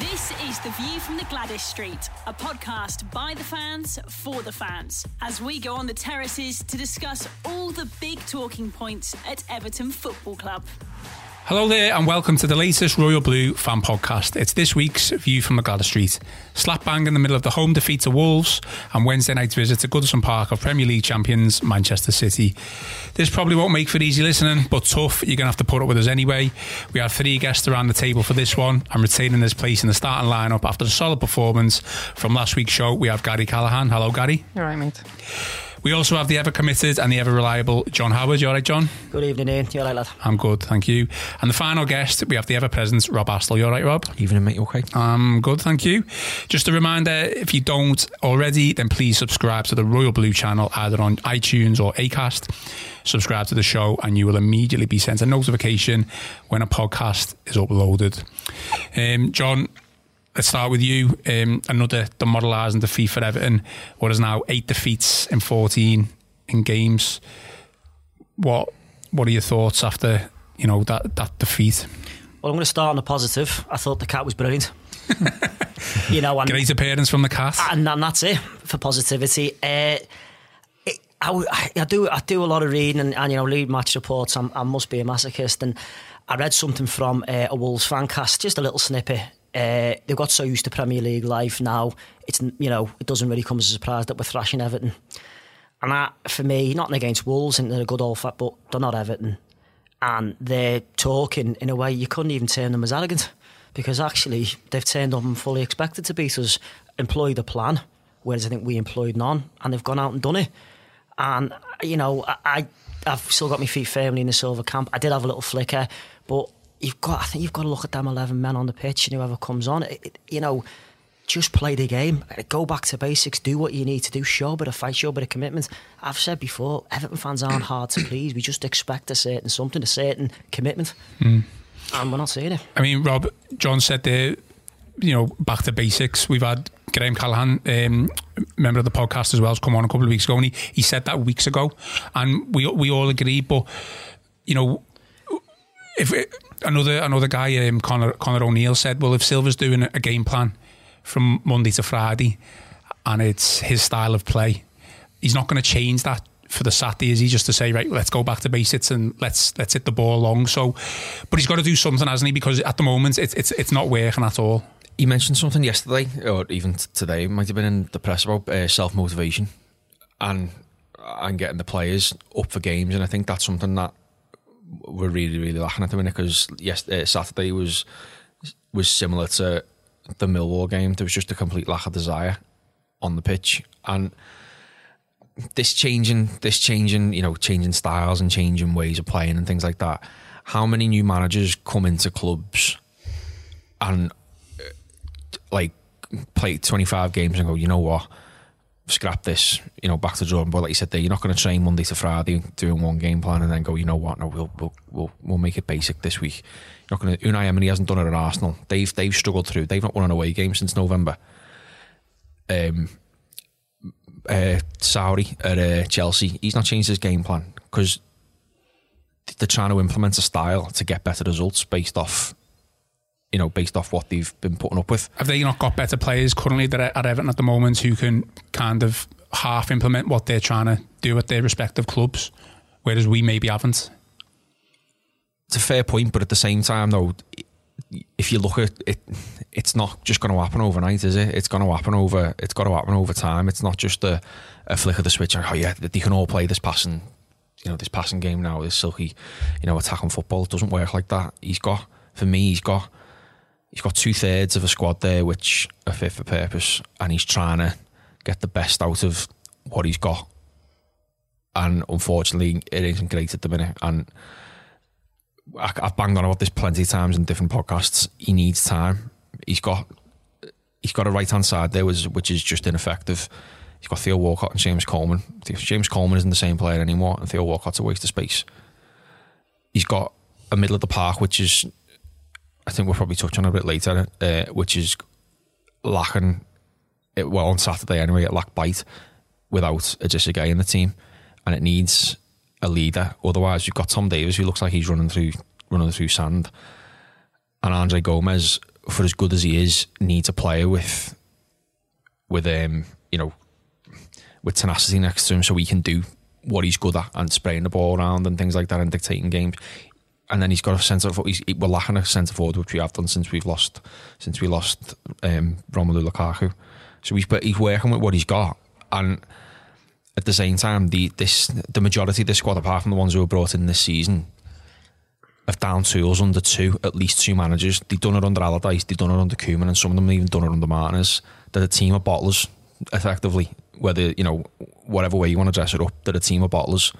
This is The View from the Gladys Street, a podcast by the fans for the fans, as we go on the terraces to discuss all the big talking points at Everton Football Club. Hello there, and welcome to the latest Royal Blue fan podcast. It's this week's View from the Gladys Street. Slap bang in the middle of the home defeat to Wolves and Wednesday night's visit to Goodison Park of Premier League champions Manchester City. This probably won't make for easy listening, but tough. You're going to have to put up with us anyway. We have three guests around the table for this one and retaining his place in the starting lineup after a solid performance from last week's show. We have Gary Callahan. Hello, Gary. You're right, mate. We also have the ever committed and the ever reliable John Howard. You all right, John? Good evening, Ian. You all right, lad? I'm good, thank you. And the final guest, we have the ever present Rob Astle. You all right, Rob? Evening, mate. You okay? Um, good, thank you. Just a reminder, if you don't already, then please subscribe to the Royal Blue channel either on iTunes or Acast. Subscribe to the show, and you will immediately be sent a notification when a podcast is uploaded. Um, John, let's start with you. Um, another demoralising defeat for Everton. What is now eight defeats in 14 in games. What What are your thoughts after you know that that defeat? Well, I'm going to start on a positive. I thought the cat was brilliant. you know, and, Great appearance from the cat. and, and that's it for positivity. Uh, it, I, I do I do a lot of reading and, and you know read match reports. I'm, I must be a masochist, and I read something from uh, a Wolves fan cast, just a little snippet. Uh, they've got so used to Premier League life now. It's you know it doesn't really come as a surprise that we're thrashing Everton. And that, for me, nothing against Wolves, and they're a good old fat, but they're not Everton. And they're talking in a way you couldn't even term them as arrogant because actually they've turned up and fully expected to beat us, employed a plan, whereas I think we employed none, and they've gone out and done it. And, you know, I, I, I've still got my feet firmly in the Silva camp. I did have a little flicker, but you've got, I think you've got to look at them 11 men on the pitch and whoever comes on, it, it, you know, just play the game. Go back to basics. Do what you need to do. Show a bit of fight. Show a bit of commitment. I've said before, Everton fans aren't hard to please. We just expect a certain something, a certain commitment, and we're not seeing it. I mean, Rob, John said there, you know, back to basics. We've had Graham Callahan, um, member of the podcast as well, has come on a couple of weeks ago, and he, he said that weeks ago, and we we all agree. But you know, if it, another another guy, um, Connor Connor O'Neill said, well, if Silva's doing a game plan from Monday to Friday, and it's his style of play, he's not going to change that for the Saturday, is he? Just to say, right, let's go back to basics and let's let's hit the ball long. So, but he's got to do something, hasn't he? Because at the moment, it's it's it's not working at all. You mentioned something yesterday, or even today, might have been in the press about uh, self motivation and and getting the players up for games, and I think that's something that we're really really lacking at the minute because yes, uh, Saturday was was similar to the Millwall game. There was just a complete lack of desire on the pitch, and this changing, this changing, you know, changing styles and changing ways of playing and things like that. How many new managers come into clubs and uh, like play 25 games and go, you know what, scrap this, you know, back to the drawing board. Like you said there, you're not going to train Monday to Friday doing one game plan and then go, you know what, no, we'll we'll we'll, we'll make it basic this week. You're not going to. Unai Emery hasn't done it at Arsenal. They've they've struggled through. They've not won an away game since November. Um, uh, Sarri at uh, Chelsea, he's not changed his game plan because they're trying to implement a style to get better results based off, you know, based off what they've been putting up with. Have they not got better players currently that are at Everton at the moment who can kind of half implement what they're trying to do at their respective clubs, whereas we maybe haven't? It's a fair point, but at the same time, though, if you look at it, it's not just going to happen overnight, is it? It's going to happen over. It's got to happen over time. It's not just a, a flick of the switch. Oh yeah, they can all play this passing, you know, this passing game now. This silky, you know, attacking football. It doesn't work like that. He's got, for me, he's got, he's got two thirds of a squad there which are fit for purpose, and he's trying to get the best out of what he's got. And unfortunately, it isn't great at the minute. And I, I've banged on about this plenty of times in different podcasts. He needs time. He's got he's got a right hand side there, which, which is just ineffective. He's got Theo Walcott and Seamus Coleman. Seamus Coleman isn't the same player anymore, and Theo Walcott's a waste of space. He's got a middle of the park, which is, I think we'll probably touch on a bit later, uh, which is lacking. It, well, on Saturday anyway, it lacked bite without a Idrissa Gueye in the team, and it needs a leader. Otherwise, you've got Tom Davies, who looks like he's running through running through sand, and Andre Gomes, for as good as he is, needs a player with with um you know with tenacity next to him, so he can do what he's good at and spraying the ball around and things like that and dictating games. And then he's got a centre of he's we're lacking a centre forward, which we have done since we've lost since we lost um, Romelu Lukaku. So he's he's working with what he's got, and at the same time, the this the majority of the squad, apart from the ones who were brought in this season, have down tools under two, at least two managers. They've done it under Allardyce, they've done it under Koeman, and some of them have even done it under Martinez. They're a team of bottlers, effectively. Whether you know whatever way you want to dress it up, they're a team of bottlers.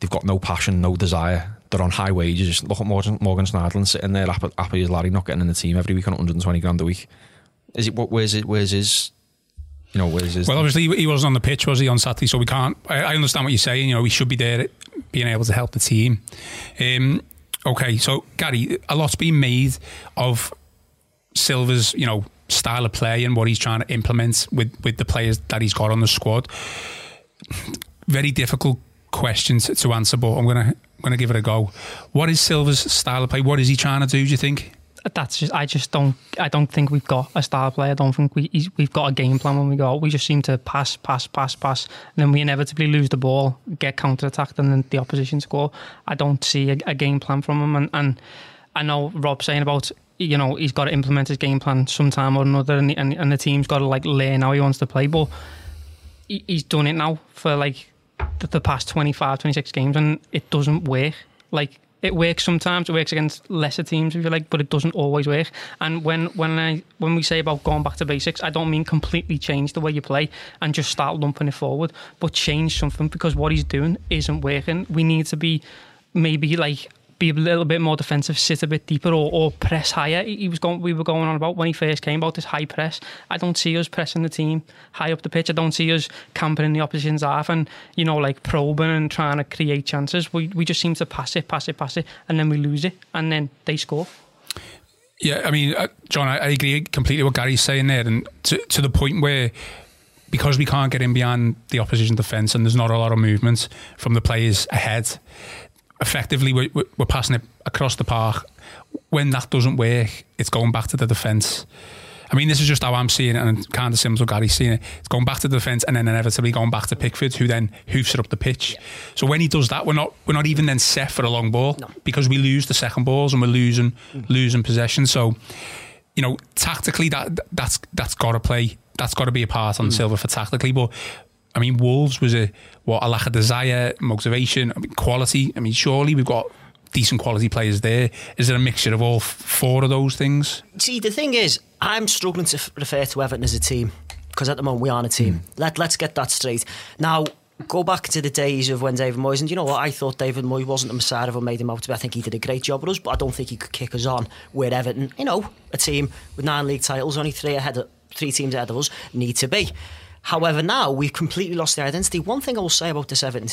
They've got no passion, no desire. They're on high wages. Look at Morgan, Morgan Schneiderlin sitting there happy, happy as Larry, not getting in the team every week on 120 grand a week. Is it? Where's it? Where's his? You know, where's his? Well, obviously he wasn't on the pitch, was he, on Saturday? So we can't. I, I understand what you're saying. You know, he should be there, being able to help the team. Um, okay, so Gary, a lot's been made of Silva's, you know, style of play and what he's trying to implement with with the players that he's got on the squad. Very difficult questions to answer, but I'm gonna I'm gonna give it a go. What is Silva's style of play? What is he trying to do? Do you think? That's just I just don't I don't think we've got a style of play. I don't think we we've got a game plan when we go. We just seem to pass, pass, pass, pass, and then we inevitably lose the ball, get counter attacked, and then the opposition score. I don't see a, a game plan from him, and, and I know Rob saying about you know he's got to implement his game plan sometime or another, and, and, and the team's got to like learn how he wants to play. But he, he's done it now for like the, the past 25, 26 games, and it doesn't work. Like it works sometimes. It works against lesser teams, if you like, but it doesn't always work. And when when I when we say about going back to basics, I don't mean completely change the way you play and just start lumping it forward, but change something because what he's doing isn't working. We need to be maybe like be a little bit more defensive, sit a bit deeper, or, or press higher. He was going. We were going on about when he first came about this high press. I don't see us pressing the team high up the pitch. I don't see us camping in the opposition's half and you know like probing and trying to create chances. We we just seem to pass it, pass it, pass it, and then we lose it, and then they score. Yeah, I mean, uh, John, I, agree completely what Gary's saying there, and to to the point where because we can't get in behind the opposition defence and there's not a lot of movement from the players ahead, effectively we're, we're passing it across the park. When that doesn't work, it's going back to the defence. I mean, this is just how I'm seeing it, and kind of similar to Gary's seeing it. It's going back to the defence, and then inevitably going back to Pickford, who then hoofs it up the pitch. So when he does that, we're not we're not even then set for a long ball No. because we lose the second balls and we're losing mm. losing possession. So you know, tactically that that's that's got to play. That's got to be a part on mm. Silva for tactically, but. I mean, Wolves was a what a lack of desire, motivation, I mean, quality. I mean, surely we've got decent quality players there. Is it a mixture of all four of those things? See, the thing is, I'm struggling to refer to Everton as a team because at the moment we aren't a team. Hmm. Let Let's get that straight. Now, go back to the days of when David Moyes, and you know what? I thought David Moyes wasn't the Messiah of made him out to be. I think he did a great job with us, but I don't think he could kick us on. Where Everton, you know, a team with nine league titles, only three ahead, of, three teams ahead of us, need to be. However, now we've completely lost their identity. One thing I will say about this Everton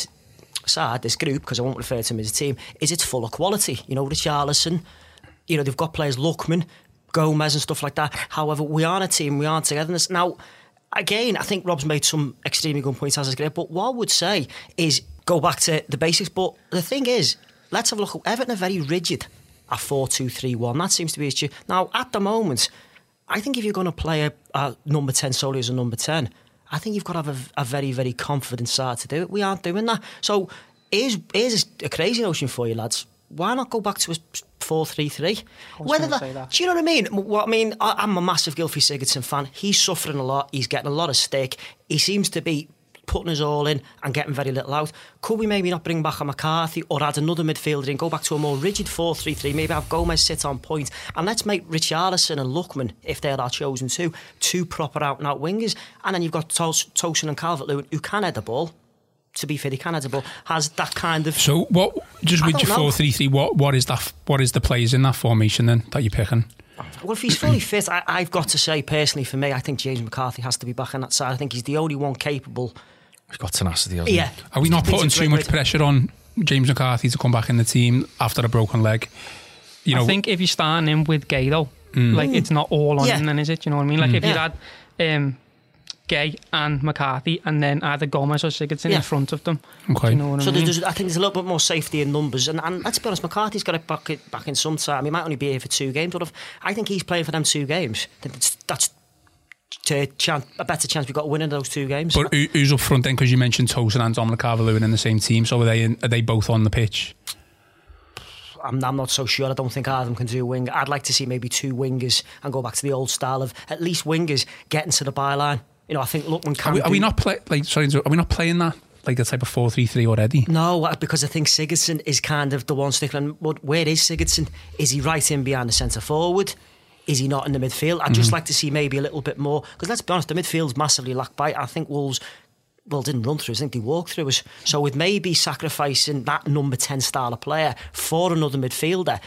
side, this group, because I won't refer to them as a team, is it's full of quality. You know, Richarlison, you know, they've got players, Lookman, Gomes and stuff like that. However, we aren't a team, we aren't togetherness. Now, again, I think Rob's made some extremely good points as is great, but what I would say is go back to the basics. But the thing is, let's have a look. Everton are very rigid at 4 2 3 1. That seems to be issue. Now, at the moment, I think if you're going to play a, a number 10 solely as a number 10, I think you've got to have a, a very, very confident side to do it. We aren't doing that. So here's, here's a crazy notion for you, lads. Why not go back to a 4 3 3? Whether say that. Do you know what I mean? What I mean, I, I'm a massive Gylfi Sigurdsson fan. He's suffering a lot. He's getting a lot of stick. He seems to be putting us all in and getting very little out. Could we maybe not bring back a McCarthy or add another midfielder and go back to a more rigid 4 3 3? Maybe have Gomes sit on point and let's make Richarlison and Lookman, if they're our chosen two, two proper out and out wingers. And then you've got Tos- Tosun and Calvert Lewin who can head the ball. To be fair, he can head the ball. Has that kind of. So what? Just with your four three three, what what is that? What is the players in that formation then that you're picking? Well, if he's fully fit, I, I've got to say personally, for me, I think James McCarthy has to be back on that side. I think he's the only one capable. He's got tenacity. Hasn't Yeah, He? Are we not putting too much way pressure on James McCarthy to come back in the team after a broken leg? You know, I think if you're starting him with Gueye though, like it's not all on Yeah. him then, is it? You know what I mean? Like if you Yeah. had um, Gueye and McCarthy and then either Gomes or Sigurdsson Yeah. in front of them. Okay. You know what So I mean? there's, I think there's a little bit more safety in numbers, and, and let's be honest, McCarthy's got it back back in some time. He might only be here for two games, but if I think he's playing for them two games, that's to chance, a better chance we've got winning those two games. but who, who's up front then? Because you mentioned Tosun and Dominic Calvert-Lewin in the same team. So are they in, are they both on the pitch? I'm, I'm not so sure. I don't think Adam can do a wing. I'd like to see maybe two wingers and go back to the old style of at least wingers getting to the byline. You know, I think Lookman can. Are we, are we not play like sorry? Are we not playing that like the type of four three three already? No, uh, because I think Sigurdsson is kind of the one stickling. But where is Sigurdsson? Is he right in behind the centre forward? Is he not in the midfield? I'd just mm. like to see maybe a little bit more. Because let's be honest, the midfield's massively lacked by. I think Wolves, well, didn't run through us. I think they walked through us. So with maybe sacrificing that number 10 style of player for another midfielder,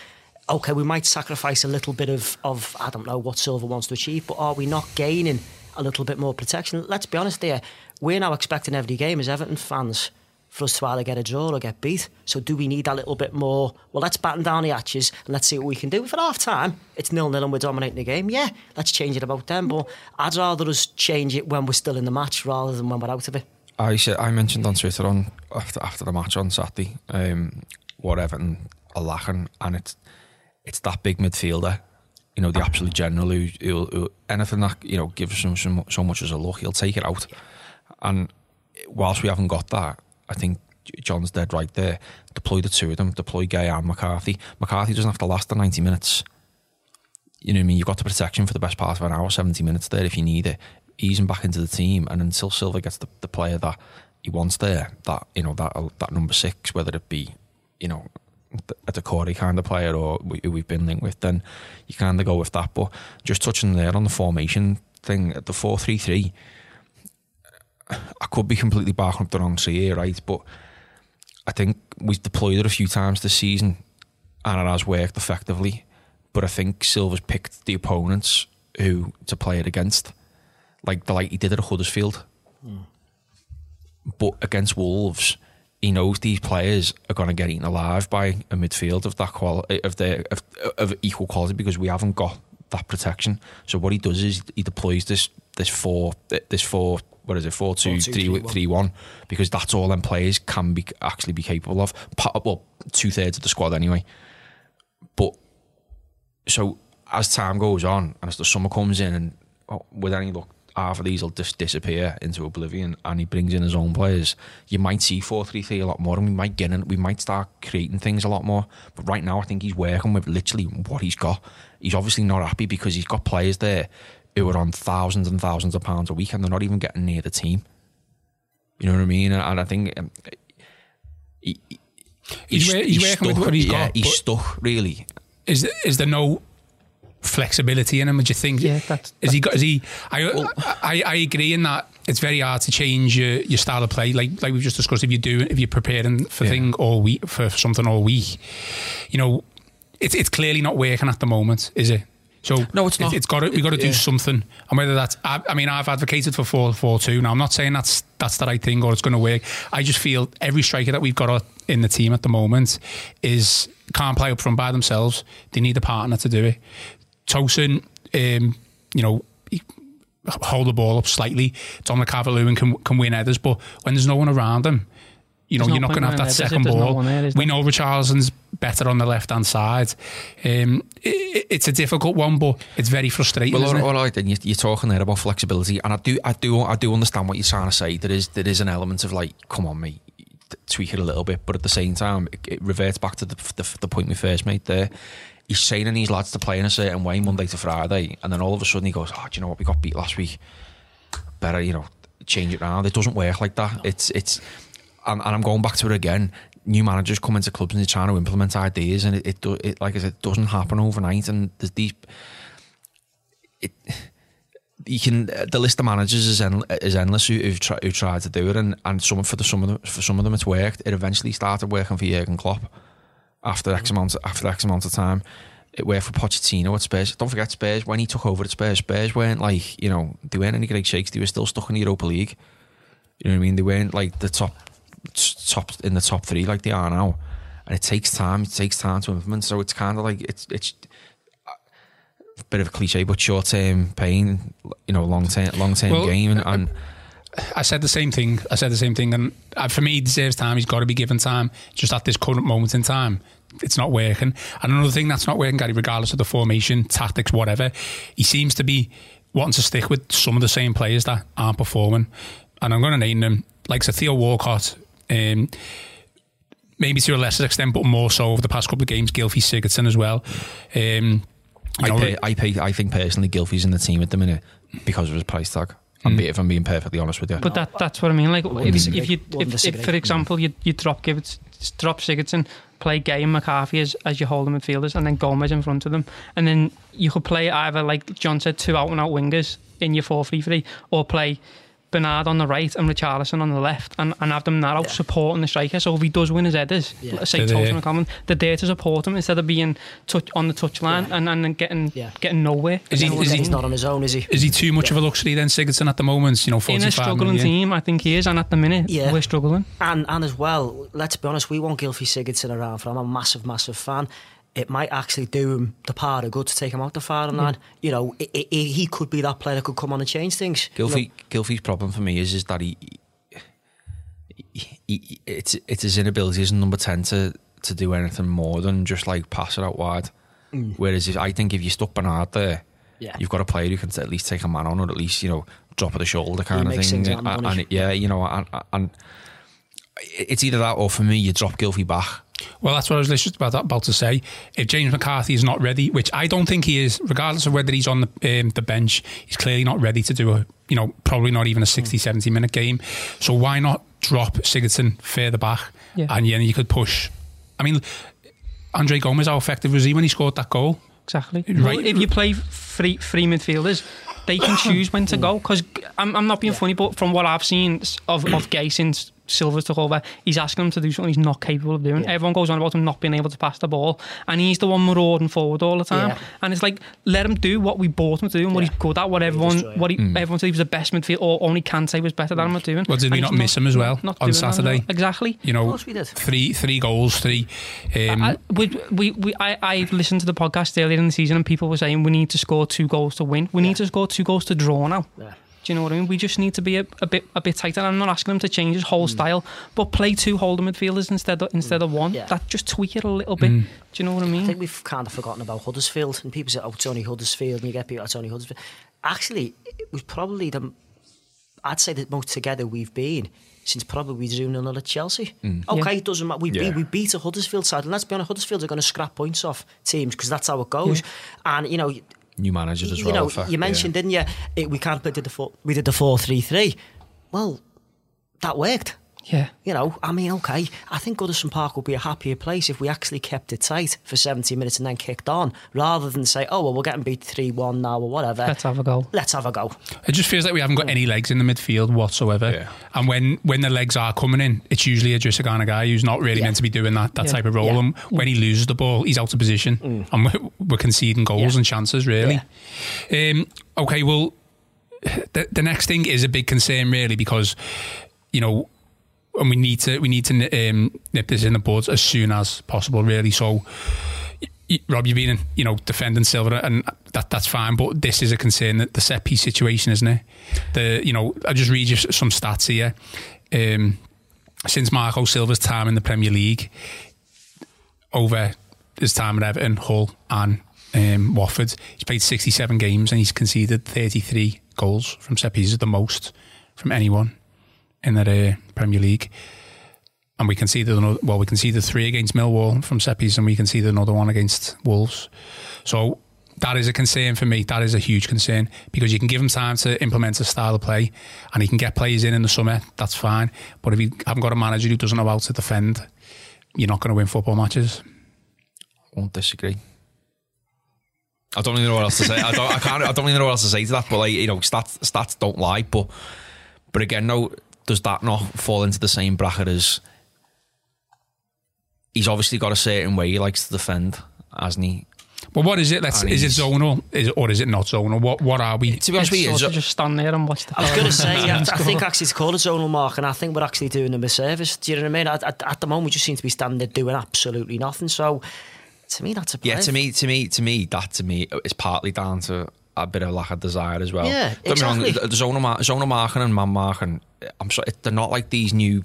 okay, we might sacrifice a little bit of, of I don't know what Silva wants to achieve, but are we not gaining a little bit more protection? Let's be honest here. We're now expecting every game as Everton fans for us to either get a draw or get beat. So do we need a little bit more? Well, let's batten down the hatches and let's see what we can do. If at half time it's nil nil and we're dominating the game, yeah, let's change it about then. But I'd rather us change it when we're still in the match rather than when we're out of it. I said I mentioned on Twitter on after after the match on Saturday, um, what Everton are lacking, and it's it's that big midfielder, you know, the absolute general who, who, who anything that you know gives him so, so much as a look, he'll take it out. And whilst we haven't got that, I think John's dead right there. Deploy the two of them, deploy Gueye and McCarthy. McCarthy doesn't have to last the ninety minutes. You know what I mean? You've got the protection for the best part of an hour, 70 minutes there if you need it. Ease him back into the team, and until Silva gets the, the player that he wants there, that you know that uh, that number six, whether it be you know a Doucouré kind of player or who we've been linked with, then you kind of go with that. But just touching there on the formation thing, the four three three, I could be completely barking up the wrong tree here, eh, right? But I think we've deployed it a few times this season, and it has worked effectively. But I think Silva's picked the opponents who to play it against, like the like he did at Huddersfield. But against Wolves, he knows these players are going to get eaten alive by a midfield of that quality, of their of, of equal quality, because we haven't got that protection. So what he does is he deploys this this four this four what is it four two Four, two, three three, one. three one because that's all them players can be actually be capable of. Well, two thirds of the squad anyway. But so as time goes on and as the summer comes in and oh, with any luck half of these will just disappear into oblivion and he brings in his own players you might see 4-3-3 a lot more and we might get in we might start creating things a lot more but right now I think he's working with literally what he's got he's obviously not happy because he's got players there who are on thousands and thousands of pounds a week and they're not even getting near the team you know what I mean and, and I think um, he, He's wor- he's working with stuck, what he's yeah, got, he's stuck really Is is there no flexibility in him? Would you think? Yeah, that's- is he got? Is he? I, I I agree in that it's very hard to change your, your style of play. Like like we've just discussed, if you do if you're preparing for Yeah. thing all week for something all week, you know, it's it's clearly not working at the moment, is it? So No, it's not. It's got to, we got to do Yeah. something, and whether that's I, I mean I've advocated for four four two. Now I'm not saying that's that's the right thing or it's going to work. I just feel every striker that we've got in the team at the moment is can't play up front by themselves. They need a partner to do it. Tosun, um, you know. He, Hold the ball up slightly. Dominic Calvert-Lewin can can win headers, but when there's no one around him, you know There's you're not going to have that headers second there's no ball. one we know Richarlison's better on the left hand side. Um, it, it's a difficult one, but it's very frustrating. Well, isn't all, all right, then you- you're talking there about flexibility, and I do, I do, I do understand what you're trying to say. There is, there is an element of like, come on, mate, tweak it a little bit, but at the same time, it, it reverts back to the, the the point we first made there. He's saying these lads to play in a certain way Monday to Friday, and then all of a sudden he goes, "Oh, do you know what? We got beat last week. Better, you know, change it around." It doesn't work like that. It's, it's, and, and I'm going back to it again. New managers come into clubs and they're trying to implement ideas, and it, it, do, it like I said, doesn't happen overnight. And there's these you can the list of managers is, en, is endless who, who've, who tried to do it, and and some for the some of them for some of them it's worked. It eventually started working for Jurgen Klopp after X amount after X amount of time. it worked for Pochettino at Spurs. Don't forget Spurs when he took over at Spurs. Spurs weren't like you know they weren't any great shakes. They were still stuck in the Europa League. You know what I mean? They weren't like the top top in the top three like they are now. And it takes time. It takes time to implement. So it's kind of like it's it's a bit of a cliche, but short term pain. You know, long term long term Well, game and. and I said the same thing. I said the same thing, and uh, for me, he deserves time. He's got to be given time. Just at this current moment in time, it's not working. And another thing that's not working, Gary, regardless of the formation, tactics, whatever, he seems to be wanting to stick with some of the same players that aren't performing. And I'm going to name them, like so Theo Walcott. Um, maybe to a lesser extent, but more so over the past couple of games, Gylfi Sigurdsson as well. Um, I, know, pay, I pay. I think personally, Gylfi's in the team at the minute because of his price tag. I'm if I'm being perfectly honest with you. But that that's what I mean. Like if, disagree. if you if, if for example you you drop Gibbs, drop Sigurdsson, play Gueye and McCarthy as, as your holding midfielders, and then Gomes in front of them, and then you could play either like John said, two out and out wingers in your four three three, or play. Bernard on the right and Richarlison on the left, and, and have them narrow supporting the striker. So if he does win his headers, Yeah. let's say They're Tosun there. Common, they're there to support him instead of being touch on the touchline and, and then getting Yeah. getting nowhere. Is he- You know what is I he- He's not on his own, is he? is he too much of a luxury then, Sigurdsson, at the moment? You know, 45 in a struggling million? team? I think he is, and at the minute Yeah. we're struggling. And and as well, let's be honest, we want Gylfi Sigurdsson around for. I'm a massive, massive fan. It might actually do him the part of good to take him out the firing line. Mm. You know, i i he could be that player that could come on and change things. You know, problem for me is is that he, he, he it's it's his inability as number ten to to do anything more than just like pass it out wide. Mm. Whereas if, I think if you stuck Bernard there, Yeah. you've got a player who can at least take a man on or at least you know drop of the shoulder kind of thing. and, and yeah, you know, and, and it's either that or for me you drop Gylfi back. Well, that's what I was just about, about to say. If James McCarthy is not ready, which I don't think he is, regardless of whether he's on the um, the bench, he's clearly not ready to do a, you know, probably not even a 60, 70 minute game. So why not drop Sigurdsson further back? Yeah. And then you could push. I mean, Andre Gomes, how effective was he when he scored that goal? Exactly. Right. Well, if you play three three midfielders, they can choose when to go. Because I'm, I'm not being funny, but from what I've seen of, of Gueye since Silva's took over, he's asking him to do something he's not capable of doing. Everyone goes on about him not being able to pass the ball, and he's the one marauding forward all the time. Yeah. And it's like let him do what we bought him to do and what Yeah. he's good at, what everyone what he, everyone said he was the best midfield or only can say was better than him at doing. Well, did we not he's miss him as well not on doing that as Saturday? well. Exactly. You know, course we did. three three goals, three. Um, I, we, we, we, I, I listened to the podcast earlier in the season and people were saying we need to score two goals to win. We need to score two goals to draw now. Yeah. Do you know what I mean? We just need to be a, a bit a bit tighter. I'm not asking him to change his whole mm. style, but play two holding midfielders instead of instead of mm. one. Yeah. That just tweak it a little bit. Mm. Do you know what I mean? I think we've kind of forgotten about Huddersfield, and people say, "Oh, it's only Huddersfield," and you get people, "It's only Huddersfield." Actually, it was probably the, I'd say the most together we've been since probably we drew nil at Chelsea. Okay, Yeah. it doesn't matter. We, Yeah. beat, we beat a Huddersfield side, and let's be honest, Huddersfield are going to scrap points off teams because that's how it goes. And you know, New managers as you well. know, you mentioned, didn't you? It, we can't play the four, we did the four three three. Well, that worked. Yeah. You know, I mean, okay, I think Goodison Park would be a happier place if we actually kept it tight for 70 minutes and then kicked on, rather than say, oh, well, we're getting beat 3 1 now or whatever. Let's have a go. Let's have a go. It just feels like we haven't got any legs in the midfield whatsoever. Yeah. And when, when the legs are coming in, it's usually a Idrissa Gana Gueye who's not really Yeah. meant to be doing that, that Yeah. type of role. Yeah. And when he loses the ball, he's out of position. And we're, we're conceding goals Yeah. and chances, really. Um, okay, well, the, the next thing is a big concern, really, because, you know, and we need to we need to um, nip this in the bud as soon as possible, really. So, Rob, you've been, you know, defending Silva, and that that's fine. But this is a concern that the set piece situation, isn't it? The, you know, I just read you some stats here. Um, since Marco Silva's time in the Premier League, over his time at Everton, Hull, and um, Watford, he's played 67 games and he's conceded 33 goals from set pieces, the most from anyone in the uh, Premier League. And we conceded another, well, we conceded three against Millwall from set pieces, and we conceded another one against Wolves. So that is a concern for me. That is a huge concern because you can give him time to implement a style of play, and he can get players in in the summer. That's fine. But if you haven't got a manager who doesn't know how to defend, you're not going to win football matches. I won't disagree. I don't even know what else to say. I don't. I can't. I don't even know what else to say to that. But like you know, stats stats don't lie. But but again, no, does that not fall into the same bracket as? He's obviously got a certain way he likes to defend, hasn't he? But what is it? Let's, is it zonal, is it, or is it not zonal? What what are we? To be honest with you, Sort of zo- just stand there and watch the I was going to say, yeah, I think actually it's called a zonal mark, and I think we're actually doing them a service. Do you know what I mean? At, at, at the moment, we just seem to be standing there doing absolutely nothing. So, to me, that's a yeah, to me, to me, to me, that to me is partly down to a bit of lack of desire as well. Yeah, Don't get me wrong, exactly. the zonal, mar- zonal marking and man marking, I'm sorry, they're not like these new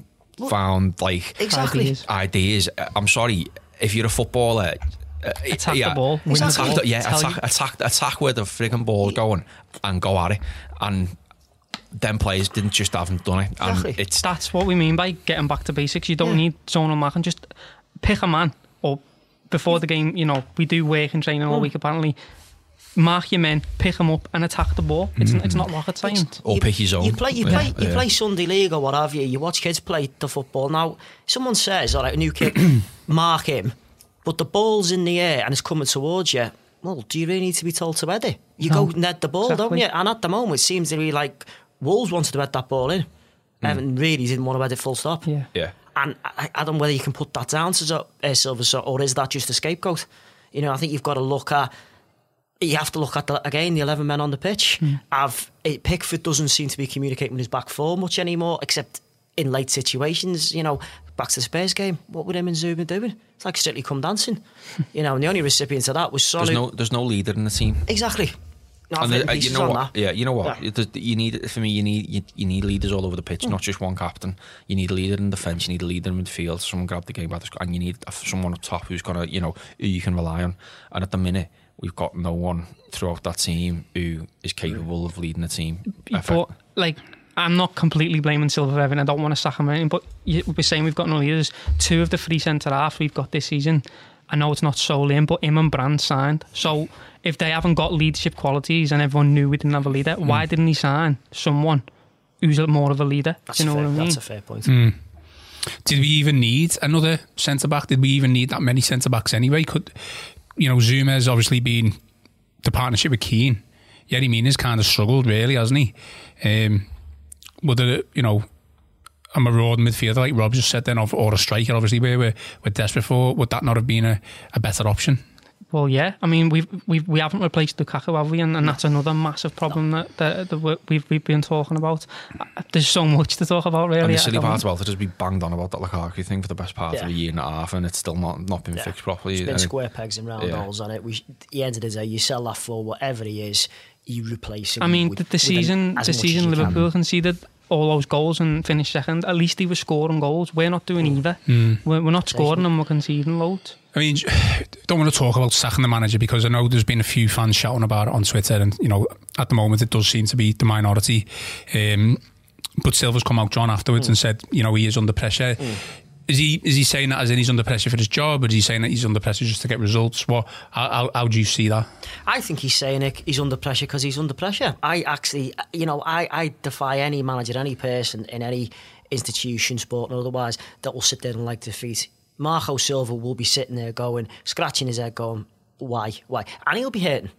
found like exactly. Ideas. ideas. I'm sorry, if you're a footballer, uh, Attack yeah, the ball, win the ball. the- yeah, attack, you- attack, attack where the frigging ball's going and go at it. And them players didn't just haven't done it. And Exactly. it's That's what we mean by getting back to basics. You don't Yeah. need zonal marking. Just pick a man or before the game. You know, we do work and training all week. Apparently, mark your men, pick them up, and attack the ball. It's it's not rocket science. or pick his own. You play, you Yeah, you yeah. play Sunday league or what have you. You watch kids play the football. Now, someone says, "All right, a new kid, mark him," but the ball's in the air and it's coming towards you. Well, do you really need to be told to head it? You No, go net the ball, don't you? And at the moment, it seems to be like Wolves wanted to head that ball in. Evan really didn't want to head it full stop. Yeah. Yeah. And I, I don't know whether you can put that down to Zo- uh, Silva, or is that just a scapegoat? You know, I think you've got to look at. You have to look at the, again the eleven men on the pitch. Hmm. Have it, eh, Pickford doesn't seem to be communicating with his back four much anymore, except in late situations. You know, back to the Spurs game. What would him and Zouma doing? It's like strictly come dancing. you know, and the only recipient of that was Son. There's no, there's no leader in the team. exactly. No, And the- uh, you know what? that. Yeah, you know what? Yeah. You need for me. You need you, you need leaders all over the pitch, hmm. not just one captain. You need a leader in defence. You need a leader in midfield. Someone grab the game by the sc- and you need a- someone up top who's gonna, you know, who you can rely on. And at the minute, we've got no one throughout that team who is capable of leading the team. But like, I'm not completely blaming Silva for everything. I don't want to sack him or anything, but we're saying we've got no leaders. Two of the three centre halves we've got this season. I know it's not solely him, but him and Brand signed. So if they haven't got leadership qualities and everyone knew we didn't have a leader, hmm. why didn't he sign someone who's more of a leader? That's, Do you know a fair, what I mean? that's a fair point. Hmm. Did we even need another centre back? Did we even need that many centre backs anyway? Could you know Zouma has obviously been the partnership with Keane. Yerry Mina's kind of struggled really, hasn't he? Um, it, you know a marauding midfielder like Rob just said then, of or a striker obviously where we're, we're desperate for? Would that not have been a, a better option? Well, yeah. I mean, we've we've we haven't replaced Lukaku, have we? And, and that's another massive problem that, that, that we- we've we've been talking about. Uh, There's so much to talk about, really. And the silly don't- part about it is we banged on about that Lukaku thing for the best part Yeah. of a year and a half, and it's still not not been Yeah. fixed properly. It's been And it- square pegs and round Yeah. holes on it. We, sh- at the end of the day, you sell that for whatever he is, you replace him. I mean, with- the, the season, an- the season you can. Liverpool conceded all those goals and finished second. At least he was scoring goals. We're not doing either. Hmm. We're, we're not scoring and we're conceding loads. I mean, don't want to talk about sacking the manager because I know there's been a few fans shouting about it on Twitter, and you know, at the moment it does seem to be the minority. Um, but Silva's come out, John, afterwards and said, you know, he is under pressure. Is he is he saying that as in he's under pressure for his job, or is he saying that he's under pressure just to get results? What? How, how, do you see that? I think he's saying it, he's under pressure because he's under pressure. I actually, you know, I, I defy any manager, any person in any institution, sport or otherwise, that will sit there and like defeat. Marco Silva will be sitting there going, scratching his head, going, why, why? And he'll be hurting.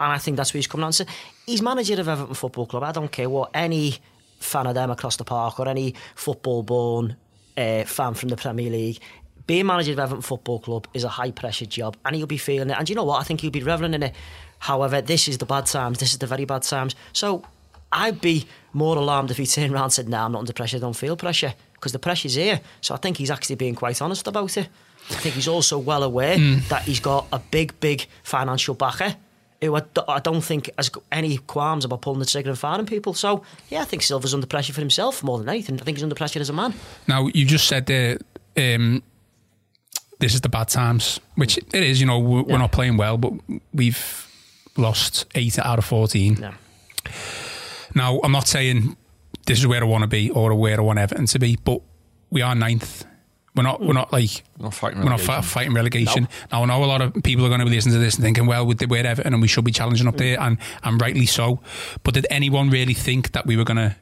And I think that's what he's coming on to. He's manager of Everton Football Club. I don't care what any fan of them across the park or any football born uh, fan from the Premier League. Being manager of Everton Football Club is a high pressure job and he'll be feeling it. And you know what? I think he'll be reveling in it. However, this is the bad times. This is the very bad times. So I'd be more alarmed if he turned around and said, nah, I'm not under pressure, I don't feel pressure. Because the pressure's here. So I think he's actually being quite honest about it. I think he's also well aware that he's got a big, big financial backer who I, I don't think has any qualms about pulling the trigger and firing people. So, yeah, I think Silva's under pressure for himself more than anything. I think he's under pressure as a man. Now, you just said there, um, this is the bad times, which it is. You know, we're, we're Yeah. not playing well, but we've lost eight out of fourteen. Yeah. Now, I'm not saying this is where I want to be or where I want Everton to be, but we are ninth. We're not. We're not like We're not fighting we're not relegation. fighting relegation. Now I know a lot of people are going to be listening to this and thinking, "Well, we're we're Everton and we should be challenging up mm. there," and and rightly so. But did anyone really think that we were going to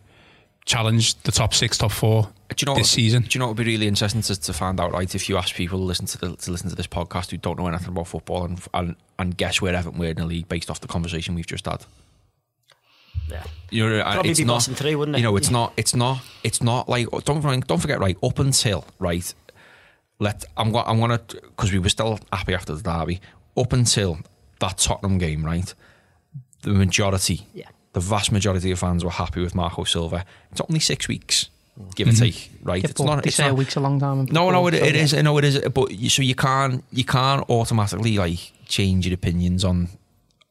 challenge the top six, top four Do you know this what, season? Do you know what would be really interesting to, to find out? Right, if you ask people to listen to the, to listen to this podcast who don't know anything about football and and, and guess where Everton were in the league based off the conversation we've just had. Yeah. You know, uh, Probably it's be not. bottom three, wouldn't it? You know, it's not. It's not. It's not like don't forget- don't forget. Right, up until right, let I'm go- I'm gonna because we were still happy after the derby. up until that Tottenham game, right? The majority, Yeah. the vast majority of fans were happy with Marco Silva. It's only six weeks, give or take, right? Yeah, it's not. they It's say a week's a long time. in no, no, football, it, so it yeah. is. I know it is. But you, so you can't you can't automatically like change your opinions on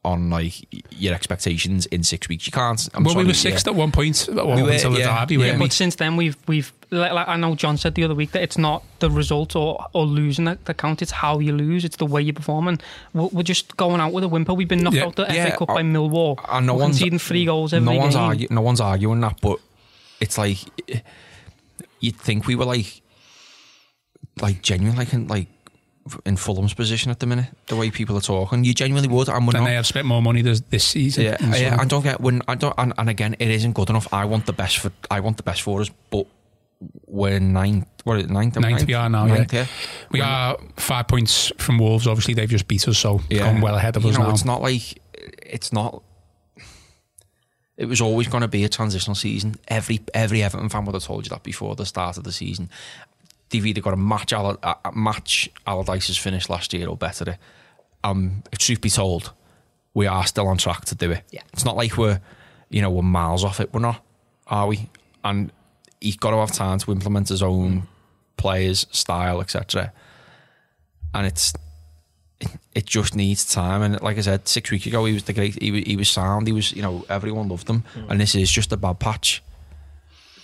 on like your expectations in six weeks. You can't. I'm well, we were sixth yeah. at one point well, We were, until the yeah, derby, yeah. But since then, we've we've like, like I know John said the other week that it's not the result or, or losing that, that count. It's how you lose. It's the way you perform. And we're, we're just going out with a whimper. We've been knocked Yeah, out the yeah, FA Cup uh, by Millwall. and no we're one's- conceding three goals every no one's game. argu- no one's arguing that, but it's like you'd think we were like like genuine, like in like in Fulham's position at the minute. The way people are talking, you genuinely would, and and they have spent more money this, this season. Yeah, yeah. And don't get when I don't. And, and again, it isn't good enough. I want the best for. I want the best for us, but we're ninth. What is it? Ninth. Ninth we are now, Ninth, yeah. We are five points from Wolves. Obviously, they've just beat us, so Yeah. gone well ahead of you us know, now. It's not like it's not. It was always going to be a transitional season. Every every Everton fan would have told you that before the start of the season. They've either got to match Al- uh, match Allardyce's finish last year or better it. Um, if truth be told, we are still on track to do it. Yeah. It's not like we're, you know, we're miles off it. We're not, are we? And he's got to have time to implement his own players, style, etc. And it's it just needs time. And like I said, six weeks ago, he was the great. He was, he was sound. He was, you know, everyone loved him. And this is just a bad patch.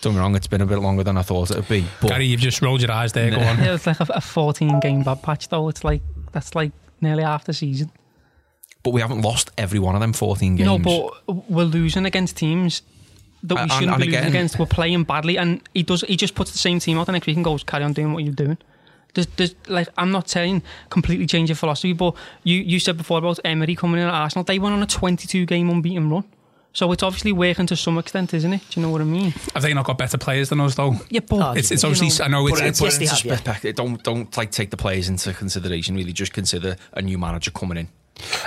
Don't me wrong; it's been a bit longer than I thought it would be. But Gary, you've just rolled your eyes there. Go on. Yeah, it's like a, a 14 game bad patch though. It's like that's like nearly half the season. but we haven't lost every one of them fourteen games. No, but we're losing against teams that we And- shouldn't and be losing against. We're playing badly, and he does. He just puts the same team out the next week and goes, "Carry on doing what you're doing." There's, there's, like I'm not saying completely change your philosophy, but you, you said before about Emery coming in at Arsenal. They went on a 22 game unbeaten run, so it's obviously working to some extent, isn't it? Do you know what I mean? Have they not got better players than us, though? Yeah, but Oh, It's, it's obviously. know, I know it's. Put it, it's put yes, it have, yeah. Don't don't like take the players into consideration. Really, just consider a new manager coming in.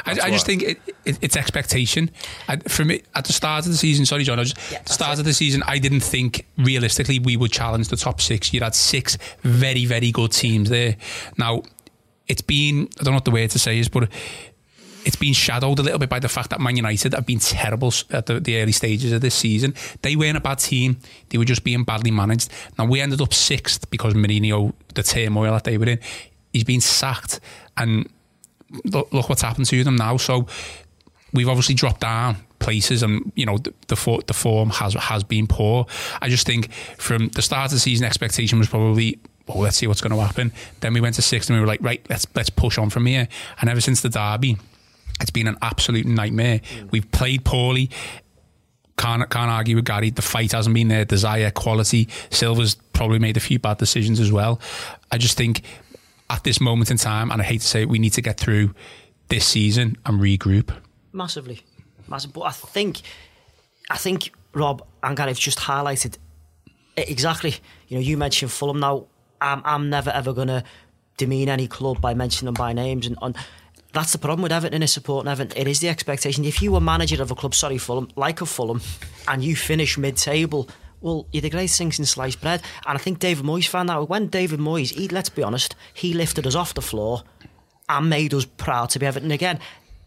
I, I just think it, it, it's expectation. I, for me, at the start of the season, sorry, John, I just, Yeah, that's start it. of the season, I didn't think realistically we would challenge the top six. You had six very, very good teams there. Now, it's been, I don't know what the way to say is, but it's been shadowed a little bit by the fact that Man United have been terrible at the, the early stages of this season. They weren't a bad team; they were just being badly managed. Now we ended up sixth because Mourinho, the turmoil that they were in, he's been sacked, and look, look what's happened to them now. So we've obviously dropped down places, and you know the the, the form has has been poor. I just think from the start of the season, expectation was probably. oh, let's see what's going to happen. Then we went to sixth, and we were like, right, let's let's push on from here. And ever since the derby, it's been an absolute nightmare. We've played poorly. Can't can't argue with Gary. The fight hasn't been there. Desire, quality. Silva's probably made a few bad decisions as well. I just think at this moment in time, and I hate to say it, we need to get through this season and regroup. massively, massive. But I think, I think Rob and Gary have just highlighted exactly. You know, you mentioned Fulham. Now, I'm I'm never ever gonna demean any club by mentioning them by names, and, and that's the problem with Everton is supporting Everton. It is the expectation. If you were manager of a club, sorry Fulham, like a Fulham, and you finish mid-table. Well, you're the greatest thing since sliced bread. And I think David Moyes found out when David Moyes, he, let's be honest, he lifted us off the floor and made us proud to be Everton again.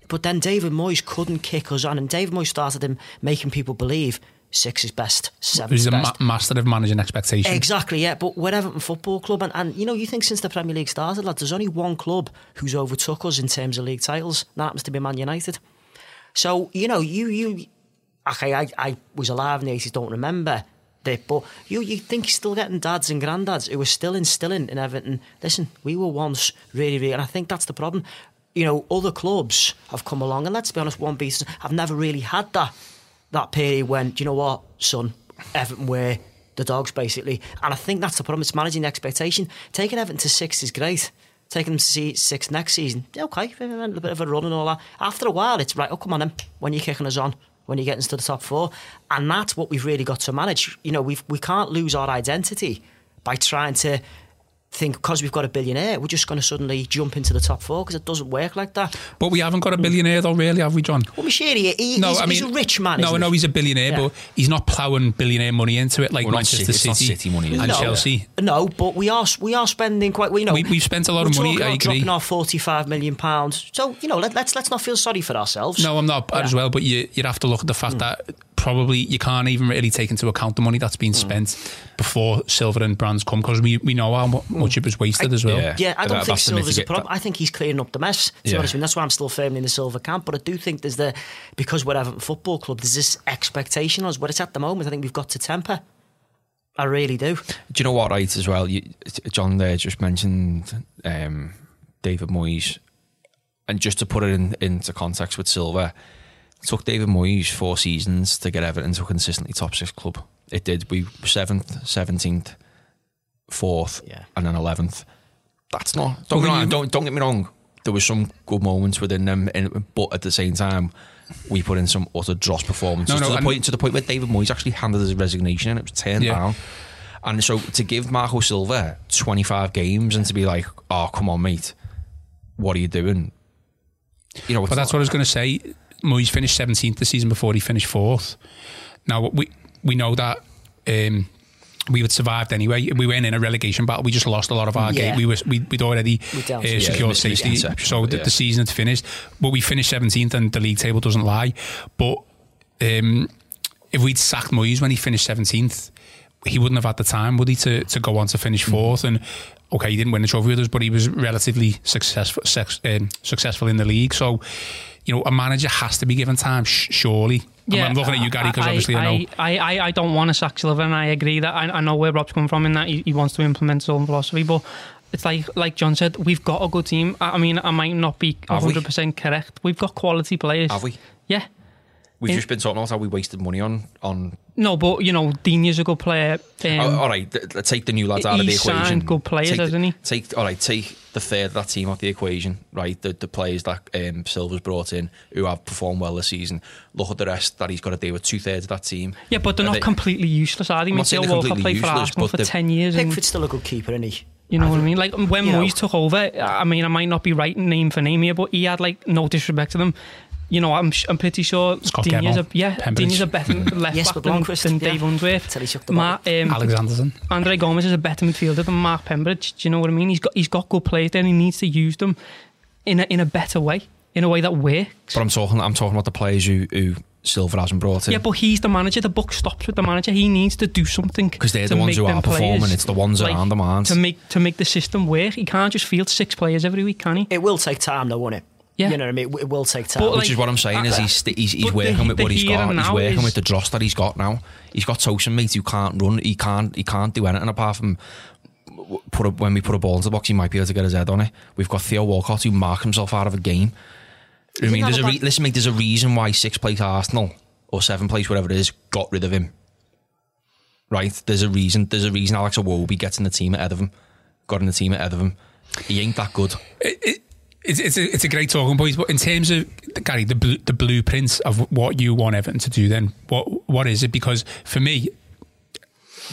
But then David Moyes couldn't kick us on, and David Moyes started him making people believe six is best, seven He's is a ma- best. master of managing expectations. Exactly, yeah. But we're Everton Football Club, and, and you know, you think since the Premier League started, lad, there's only one club who's overtook us in terms of league titles, and that happens to be Man United. So you know, you you, okay, I, I was alive in the eighties, don't remember it, but you you think you're still getting dads and granddads who are still instilling in Everton. Listen, we were once really, really, and I think that's the problem. You know, other clubs have come along, and let's be honest, one beast. I've never really had that that period when, do you know what, son, Everton were the dogs basically, and I think that's the problem. It's managing the expectation. Taking Everton to six is great. Taking them to see six next season, okay, a little bit of a run and all that. After a while, it's right. Oh, come on, then. When you're kicking us on, when you're getting to the top four, and that's what we've really got to manage. You know, we we can't lose our identity by trying to think because we've got a billionaire, we're just going to suddenly jump into the top four because it doesn't work like that. But we haven't got a billionaire though, really, have we, John? Well, Moshiri, he, No, he's, I mean, he's a rich man. No, isn't I know he? he's a billionaire, Yeah. but he's not ploughing billionaire money into it like Well, not Manchester City- City, City money, is and? No. Chelsea. No, but we are we are spending quite. We know We- we've spent a lot we're of money, talking I agree. Dropping our forty-five million pounds. So you know, let, let's let's not feel sorry for ourselves. No, I'm not as well, but you you'd have to look at the fact mm. that probably you can't even really take into account the money that's been Hmm. spent before Silva and Brands come because we, we know how mu- much it was wasted as well. Yeah. Yeah, I don't That- think that's Silva's a mitigate- problem. I think he's clearing up the mess. To be honest with you, that's why I'm still firmly in the Silva camp. But I do think there's the because we're Everton Football Club. There's this expectation on us. What it's at the moment, I think we've got to temper. I really do. Do you know what, right, as well? You, John there just mentioned um, David Moyes. And just to put it in, into context with Silva, it took David Moyes four seasons to get Everton to a consistently top six club. It did. We were 7th, 17th, 4th, Yeah. and then 11th. That's not. Don't, Well, get me wrong, you- don't, don't get me wrong. There were some good moments within them, and, but at the same time, we put in some utter dross performances No, no, to, the and- point, to the point where David Moyes actually handed his resignation and it was turned Yeah. down. And so to give Marco Silva 25 games and to be like, oh, come on, mate, what are you doing? You know, But that's what I was going to say. Moyes finished 17th the season before he finished fourth. Now we we know that um, we would survived anyway. We weren't in a relegation battle. We just lost a lot of our Yeah. game. We was we, we'd already We uh, with secured Yeah, safety, so the, yeah. the season had finished. But we finished 17th, and the league table doesn't lie. But um, if we'd sacked Moyes when he finished 17th, he wouldn't have had the time, would he, to, to go on to finish Mm-hmm. fourth? And okay, he didn't win the trophy with us, but he was relatively successful sex, um, successful in the league. So, you know, a manager has to be given time, sh- surely. I'm- I'm looking at you, Gary, because obviously I, know. I, I, I don't want to sack Silva, and I agree that I, I know where Rob's coming from in that he, he wants to implement his own philosophy, but it's like like John said, we've got a good team. I, I mean, I might not be Have 100% correct. We've got quality players. Have we? Yeah. We've In- just been talking about how we wasted money on. on No, but, you know, Digne is a good player. Um, oh, all right, th- th- take the new lads out of the equation. good players, take, the- hasn't he? Take all right, take the third of that team out the equation. Right, the, the players that um, Silva's brought in who have performed well this season. Look at the rest that he's got to deal with. Two thirds of that team. yeah, but they're Are not they- completely useless, are they? I'm not saying they're Walcott completely played for useless, Arsenal but for 10 years. and- Pickford's still a good keeper, isn't he? You know what I mean? Like when You know. Moyes took over, I mean, I might not be right name for name here, but he had like no disrespect to them. You know, I'm I'm pretty sure Scott Digne's a yeah, Pembridge. Digne's a better left Yes, back but than, Blomqvist, than yeah. Dave Unsworth. Till he shook the Ma- um, Alexandersson. Andre Gomes is a better midfielder than Mark Pembridge. Do you know what I mean? He's got he's got good players there, and he needs to use them in a in a better way, in a way that works. But I'm talking. I'm talking about the players who, who Silva hasn't brought in. Yeah, but he's the manager. The book stops with the manager. He needs to do something because they're to the ones who them are performing. It's the ones like, around them aren't. to make to make the system work. He can't just field six players every week, can he? It will take time, though, won't it? Yeah. You know what I mean? It will take time. But, Which like- is what I'm saying is he's he's, he's But the- working with the what he's got. He's working is- with the dross that he's got now. He's got Tosun mate who can't run. He can't he can't do anything apart from put a, when we put a ball into the box. He might be able to get his head on it. We've got Theo Walcott who marked himself out of a game. I mean, there's a re- listen, mate. There's a reason why six place Arsenal or seven place whatever it is got rid of him. Right? There's a reason. There's a reason Alex Iwobi gets in the team ahead of him. Got in the team ahead of him. He ain't that good. It's, it's, a, it's a great talking point, but in terms of Gary, the bl- the blueprints of what you want Everton to do, then what what is it? Because for me,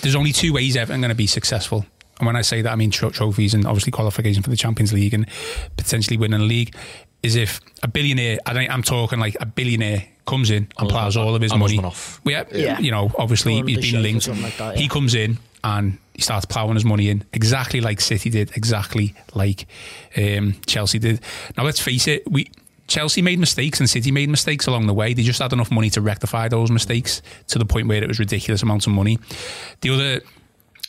there's only two ways Everton going to be successful. And when I say that, I mean tro- trophies and obviously qualification for the Champions League and potentially winning a league. Is if a billionaire, I think I'm talking like a billionaire comes in and plows all of his and money. Usmanov. Yeah, Yeah. you know, obviously he's been linked. like that, He comes in and he starts ploughing his money in exactly like City did, exactly like um, Chelsea did. Now let's face it, we Chelsea made mistakes and City made mistakes along the way. They just had enough money to rectify those mistakes to the point where it was ridiculous amounts of money. The other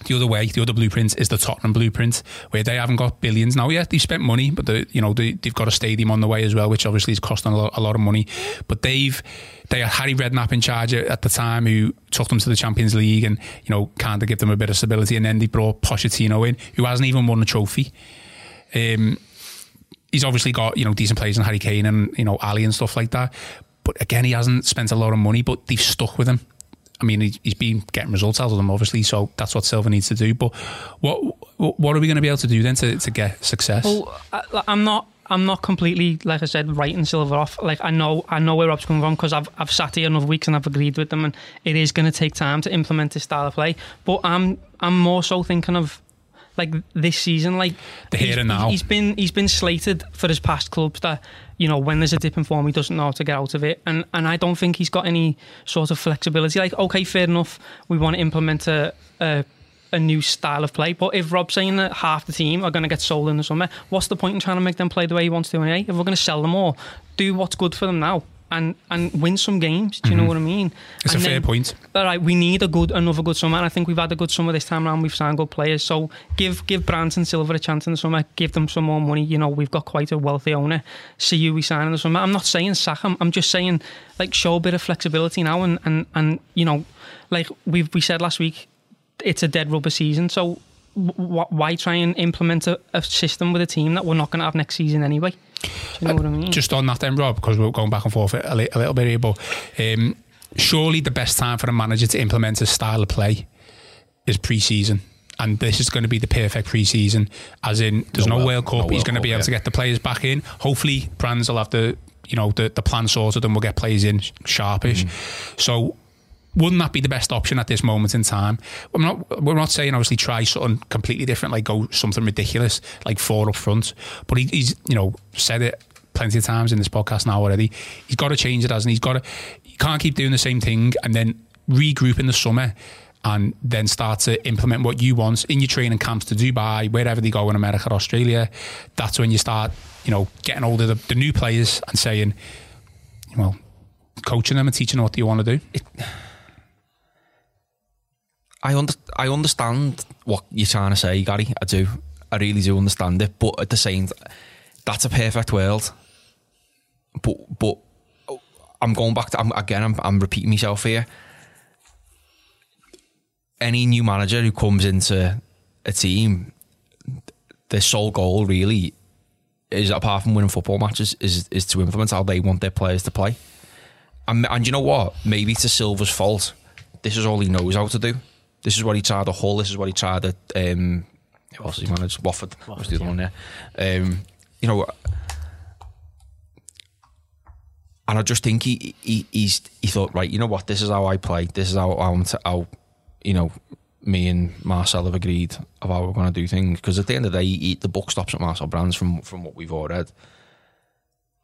the other way, the other blueprint is the Tottenham blueprint, where they haven't got billions now. Yeah, they've spent money, but they, you know they, they've got a stadium on the way as well, which obviously is costing a lot, a lot of money. But they've they had Harry Redknapp in charge at the time, who took them to the Champions League and you know kind of give them a bit of stability. And then they brought Pochettino in, who hasn't even won a trophy. Um, he's obviously got you know decent players in Harry Kane and you know Alli and stuff like that. But again, he hasn't spent a lot of money, but they've stuck with him. I mean, he's- he's been getting results out of them, obviously. So that's what Silva needs to do. But what what are we going to be able to do then to, to get success? Well, I, I'm not. I'm not completely, like I said, writing Silva off. Like I know, I know where Rob's coming from because I've I've sat here enough weeks and I've agreed with them, and it is going to take time to implement this style of play. But I'm I'm more so thinking of like this season. Like The here and now. he's been he's been slated for his past clubs that you know when there's a dip in form, he doesn't know how to get out of it, and and I don't think he's got any sort of flexibility. Like, okay, fair enough, we want to implement a. a a new style of play, but if Rob's saying that half the team are going to get sold in the summer, what's the point in trying to make them play the way he wants to? Anyway, if we're going to sell them all, do what's good for them now and and win some games. Do you know what I mean? Mm-hmm. It's And a fair then- point. all right, we need a good another good summer. And I think we've had a good summer this time around. We've signed good players, so give give Brands and Silva a chance in the summer. Give them some more money. You know, we've got quite a wealthy owner. See who we sign in the summer. I'm not saying sack him. I'm just saying like show a bit of flexibility now, and and and you know, like we we said last week, it's a dead rubber season. So why try and implement a, a system with a team that we're not going to have next season anyway? Do you know what I mean? Just on that then, Rob, because we're going back and forth a, li- a little bit here, but um, surely the best time for a manager to implement a style of play is pre-season. And this is going to be the perfect pre-season, as in there's No no, World- World Cup. no He's going to be Cup, able to get the players back in. Hopefully, Brands will have the you know the, the plan sorted, and we'll get players in sharpish. Mm. So wouldn't that be the best option at this moment in time? I'm not. We're not saying obviously try something completely different, like go something ridiculous, like four up front. But he, he's you know said it plenty of times in this podcast now already. He's got to change it, hasn't he? He's got to. You can't keep doing the same thing and then regroup in the summer. And then start to implement what you want in your training camps to Dubai, wherever they go in America, Australia. That's when you start, you know, getting hold of the, the new players and saying, well, coaching them and teaching them what you want to do. I under, I understand what you're trying to say, Gary. I do. I really do understand it. But at the same, that's a perfect world. But but oh, I'm going back to I'm, again. I'm, I'm repeating myself here. Any new manager who comes into a team, their sole goal really is apart from winning football matches is is to implement how they want their players to play. And, and you know what? Maybe it's a Silva's fault. This is all he knows how to do. This is what he tried at Hull. This is what he tried at um, who else he managed? Watford. was the other one there. Um, you know, and I just think he, he he's he thought right. You know what? This is how I play. This is how I'm to, how you know me and Marcel have agreed of how we're going to do things. Because at the end of the day, he, the book stops at Marcel Brands from from what we've all read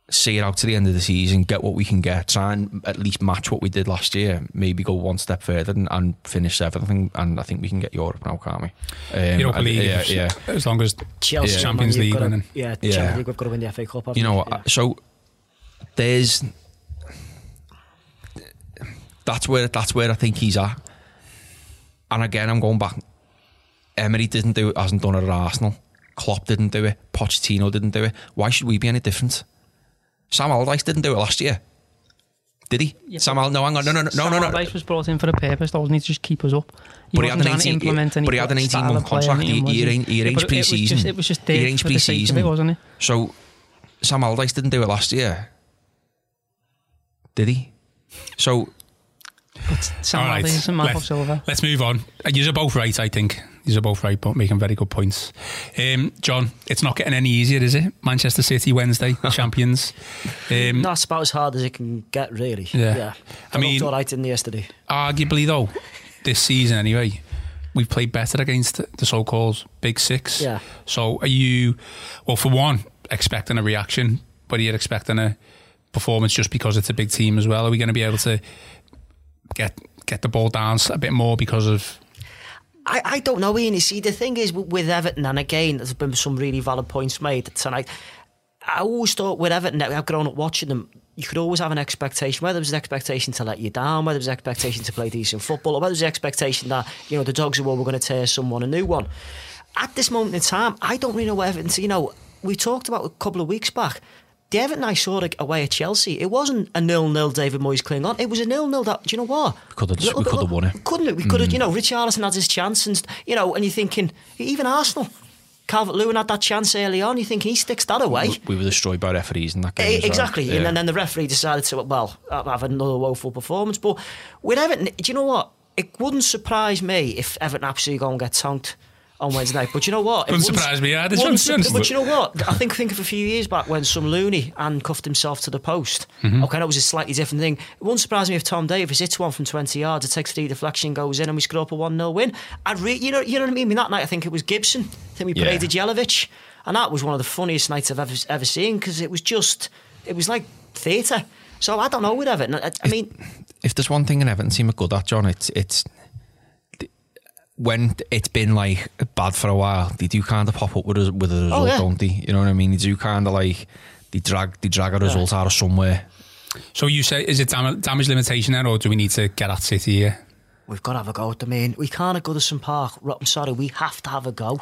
see it out to the end of the season, get what we can get, try and at least match what we did last year, maybe go one step further and, and finish seventh. And, and I think we can get Europe now, can't we? Um, Europa and- League, yeah, yeah. as long as Chelsea, Yeah. Champions League gotta- Yeah, Yeah. Champions League, we've got to win the FA Cup. You know, we? Yeah. so there's that's where that's where I think he's at. And again, I'm going back. Emery didn't do it, hasn't done it at Arsenal. Klopp didn't do it. Pochettino didn't do it. Why should we be any different? Sam Allardyce didn't do it last year, did he? Yeah, Sam Al, no, hang on, no, no, no, no, Sam no, no. Allardyce was brought in for a purpose, though, wasn't he? To just keep us up. He But he had wasn't an trying to 18 implement any but he had an style 18 month of play or contract. He, anything, was he arranged, he Yeah, arranged but it was pre-season. just- It was just he there arranged for the sake of pre-season. it, wasn't it? So Sam Allardyce didn't do it last year, did he? So Sam All right, Allardyce and Marco let's- Silva. Let's move on. Uh, You're both right, I think. You're both right, but making very good points. Um, John, it's not getting any easier, is it? Manchester City Wednesday, champions. Um, That's about as hard as it can get, really. Yeah. yeah. I I mean- all right in the yesterday. arguably, though, this season anyway, we've played better against the so-called Big Six. Yeah. So, are you, well, for one, expecting a reaction, but are you're expecting a performance just because it's a big team as well? Are we going to be able to get get the ball down a bit more because of I, I don't know, Ian. You see, the thing is with- Everton, and again, there's been some really valid points made tonight. I always thought with Everton, I've grown up watching them, you could always have an expectation, whether it was an expectation to let you down, whether it was an expectation to play decent football, or whether it was an expectation that, you know, the dogs well, we're going to tear someone a new one. At this moment in time, I don't really know where Everton, you know, we talked about a couple of weeks back. The Everton I saw like, away at Chelsea, it wasn't a nil-nil David Moyes cling on. It was a nil-nil that, do you know what? could have- we could have won it. couldn't it? We could have, you know, Richarlison had his chance, and you know, and you're thinking, even Arsenal, Calvert Lewin had that chance early on. You're thinking he sticks that away. we were destroyed by referees in that game. Eh, as well. Exactly, Yeah. and then, then the referee decided to well have another woeful performance. But with Everton, do you know what? It wouldn't surprise me if Everton absolutely go and get tonked on Wednesday night. But you know what? It Wouldn't surprise me to be But you know what? I think think of a few years back when some loony handcuffed himself to the post. Mm-hmm. Okay, that was a slightly different thing. It wouldn't surprise me if Tom Davies hits one from 20 yards, it takes three deflection, goes in, and we score up a 1 0 win. I'd re- you know, you know what I mean? I mean? That night, I think it was Gibson. I think we Yeah. paraded Jelic. And that was one of the funniest nights I've ever, ever seen because it was just, it was like theatre. So I don't know with Everton. I, I mean, if there's one thing in Everton team are good at, John, it's it's when it's been like bad for a while, they do kind of pop up with a, with a oh, result, Oh, yeah. don't they? You know what I mean? They do kind of like they drag they drag a result out of somewhere. So you say, is it dam- damage limitation there, or do we need to get at City here? we've got to have a go at them. in. We can't go to Goodison Park. Ro- I'm sorry, we have to have a go.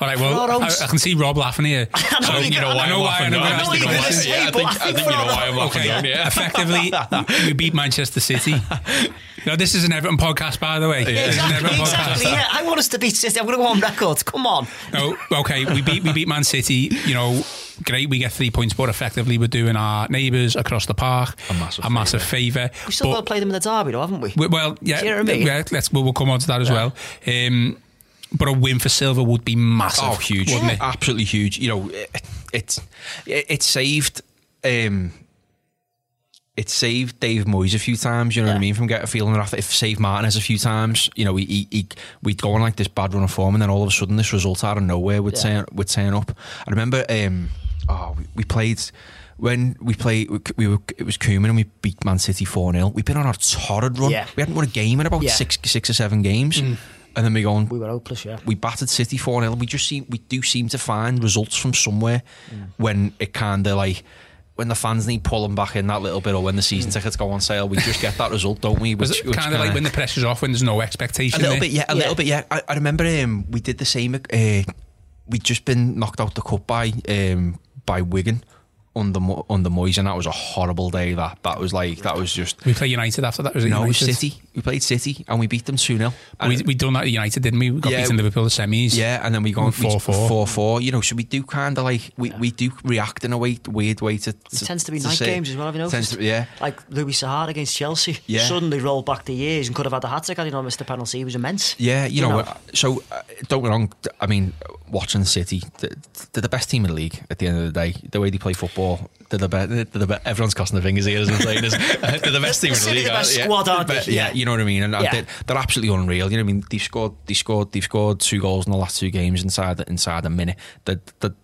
All right, well, I, I can see Rob laughing here. I know so, you you know can- why I know why I know I I'm you're gonna asking say, the question. but I think for our- Okay, effectively, we beat Manchester City. No, this is an Everton podcast, by the way. This Exactly, exactly. Yeah, I want us to beat City. I'm going to go on record. Come on. No, okay, we beat we beat Man City. You know, great. We get three points, but effectively, we're doing our neighbours across the park A massive a massive favour. We still got to play them in the derby, though, haven't we? we- well, yeah, Do you know what I mean? yeah. Let's we'll, we'll come on to that as well. Um, but a win for Silva would be massive. Oh, huge! wouldn't it? Absolutely huge. You know, it, it's it, it saved um, it saved Dave Moyes a few times. You know what I mean? From getting a feeling after it saved Martinez a few times. You know, he, he, he we'd go on like this bad run of form, and then all of a sudden, this result out of nowhere would Yeah. turn would turn up. I remember, um, oh, we, we played. When we played, we, we were it was Koeman and we beat Man City four 0 We've been on a torrid run. Yeah. We hadn't won a game in about Yeah. six six or seven games, and then we go on We were hopeless, yeah. we battered City 4 0. We just seem we do seem to find results from somewhere when it kind of like when the fans need pulling back in that little bit or when the season tickets go on sale, we just get that result, don't we? Was Which- it which kind of like when the pressure's off, when there's no expectation? a little there? bit, yeah, a Yeah. little bit, yeah. I, I remember um, we did the same. Uh, we'd just been knocked out the cup by um, by Wigan under Mo- under Moyes, and that was a horrible day. That that was like that was just. We play United after that. Was it No, United? City. We played City and we beat them 2 0. We we done that at United, didn't we? We got Yeah. beaten Liverpool the semis. Yeah, and then we go on 4-4. four four. You know, so we do kind of like we, we do react in a way weird way to. It tends to be to night say- games as well, have you Tends noticed? to- yeah, Like Louis Saha against Chelsea. Yeah. Suddenly rolled back the years and could have had a hat trick had he not missed the penalty. He was immense. yeah. You, know, uh, so uh, don't get wrong. I mean, watching City, they're the best team in the league. At the end of the day, the way they play football, they're the best. They're the best. Everyone's crossing their fingers here as I'm saying this. They're the best team in the league. the best yeah. squad, aren't they? Yeah, Yeah. you know what I mean. And uh, Yeah. they're, they're absolutely unreal. You know what I mean? They've scored. They scored. They've scored two goals in the last two games inside the, inside a minute. The, the,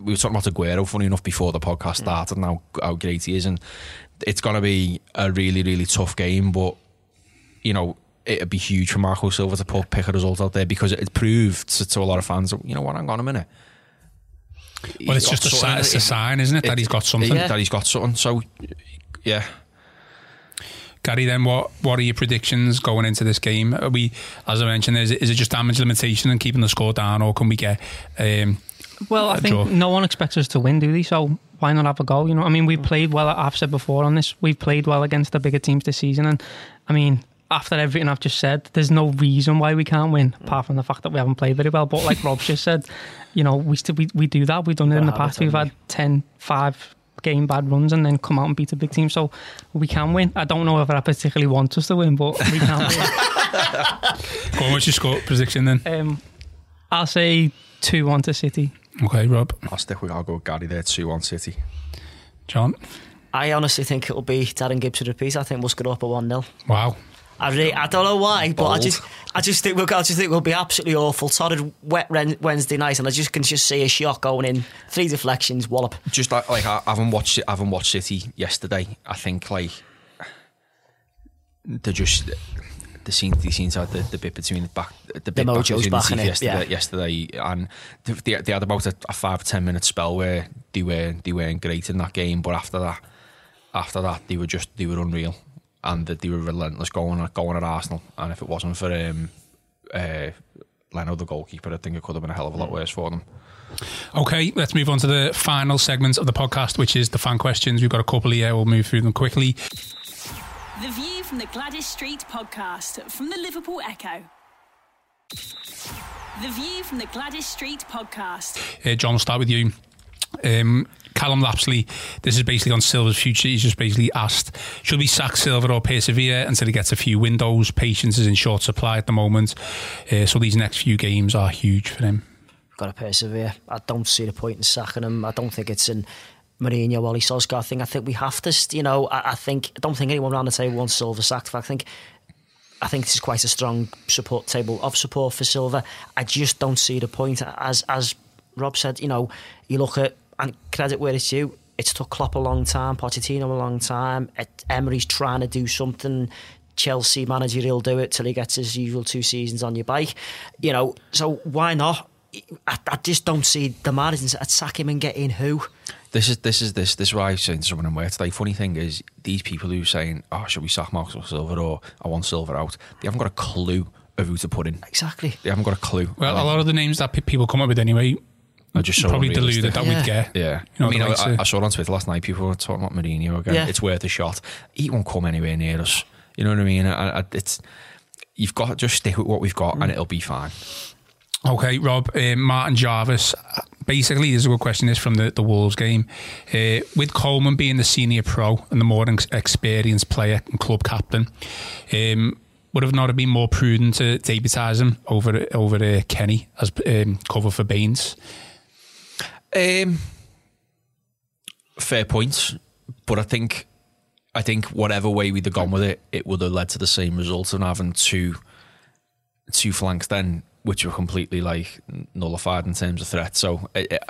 we were talking about Aguero, funny enough, before the podcast started, and how, how great he is, and it's going to be a really, really tough game. But you know, it'd be huge for Marco Silva to put pick a result out there because it proved to, to a lot of fans. You know what? Hang on a minute. Well, it's just a, got it's a sign, isn't it, that he's got something? Yeah. That he's got something. So, yeah. Gary, then what? What are your predictions going into this game? Are we, as I mentioned, is it, is it just damage limitation and keeping the score down, or can we get? Um, Well, I think draw. no one expects us to win, do they? So why not have a goal? You know, I mean, we played well. I've said before on this, we've played well against the bigger teams this season, and I mean, after everything I've just said, there's no reason why we can't win, apart from the fact that we haven't played very well. But like Rob just said, you know, we still we, we do that. We've done it in the Got a habit, past. We've had 10, 5 game bad runs and then come out and beat a big team. So we can win. I don't know if I particularly want us to win, but we can win. go on, what's your score prediction then? Um, I'll say two one to City. Okay, Rob, I'll stick with, I'll go with Gary there, 2 1 City. John. I honestly think it'll be Darren Gibbs to repeat. I think we'll score up a 1 0. Wow. I, re- I don't know why, but I just I just think we'll I just think we'll be absolutely awful. Torrid wet Wednesday night, and I just can just see a shot going in, three deflections, wallop. Just like, like I haven't watched it, I haven't watched City yesterday. I think like they're just the scene the seem to have the, the bit between the back the bit back mojo's between back the in it, yesterday, yeah. yesterday and they, they had about a, a five ten minute spell where they were they weren't great in that game, but after that after that they were just they were unreal and that they were relentless going at going at Arsenal. And if it wasn't for um, uh, Leno, the goalkeeper, I think it could have been a hell of a lot worse for them. Okay, let's move on to the final segment of the podcast, which is the fan questions. We've got a couple here. We'll move through them quickly. The View from the Gwladys Street podcast from the Liverpool Echo. The View from the Gwladys Street podcast. Uh, John, we'll start with you. Um, Callum Lapsley, this is basically on Silva's future. He's just basically asked, should we sack Silva or persevere until he gets a few windows? Patience is in short supply at the moment. Uh, so these next few games are huge for him. Got to persevere. I don't see the point in sacking him. I don't think it's in Mourinho, Wally Solskjaer thing. I think we have to, you know, I, I think, I don't think anyone around the table wants Silva sacked. I think I think this is quite a strong support table of support for Silva. I just don't see the point. As as Rob said, you know, you look at and credit where it's due. It's took Klopp a long time, Pochettino a long time. Emery's trying to do something. Chelsea manager, he'll do it till he gets his usual two seasons on your bike. You know, so why not? I, I just don't see the managers attack him and get in who. This is this is this this is why I was saying to someone in work today. Funny thing is, these people who are saying, "Oh, should we sack Marcus or Silva or I want Silva out?" They haven't got a clue of who to put in. Exactly. They haven't got a clue. Well, a lot of the names that people come up with anyway are just so probably deluded that yeah. we'd get. Yeah, you know, I mean, I, I, saw it on Twitter last night. People were talking about Mourinho again. Yeah. It's worth a shot. He won't come anywhere near us. You know what I mean? I, I, it's you've got to just stick with what we've got, mm. and it'll be fine. Okay, Rob, uh, Martin Jarvis. Basically, this is a good question. This from the, the Wolves game. Uh, with Coleman being the senior pro and the more experienced player and club captain, um, would have not have been more prudent to debutise him over over uh, Kenny as um, cover for Baines? Um, fair points, but I think I think whatever way we'd have gone with it, it would have led to the same result of having two two flanks then which were completely like nullified in terms of threat. So, it, it,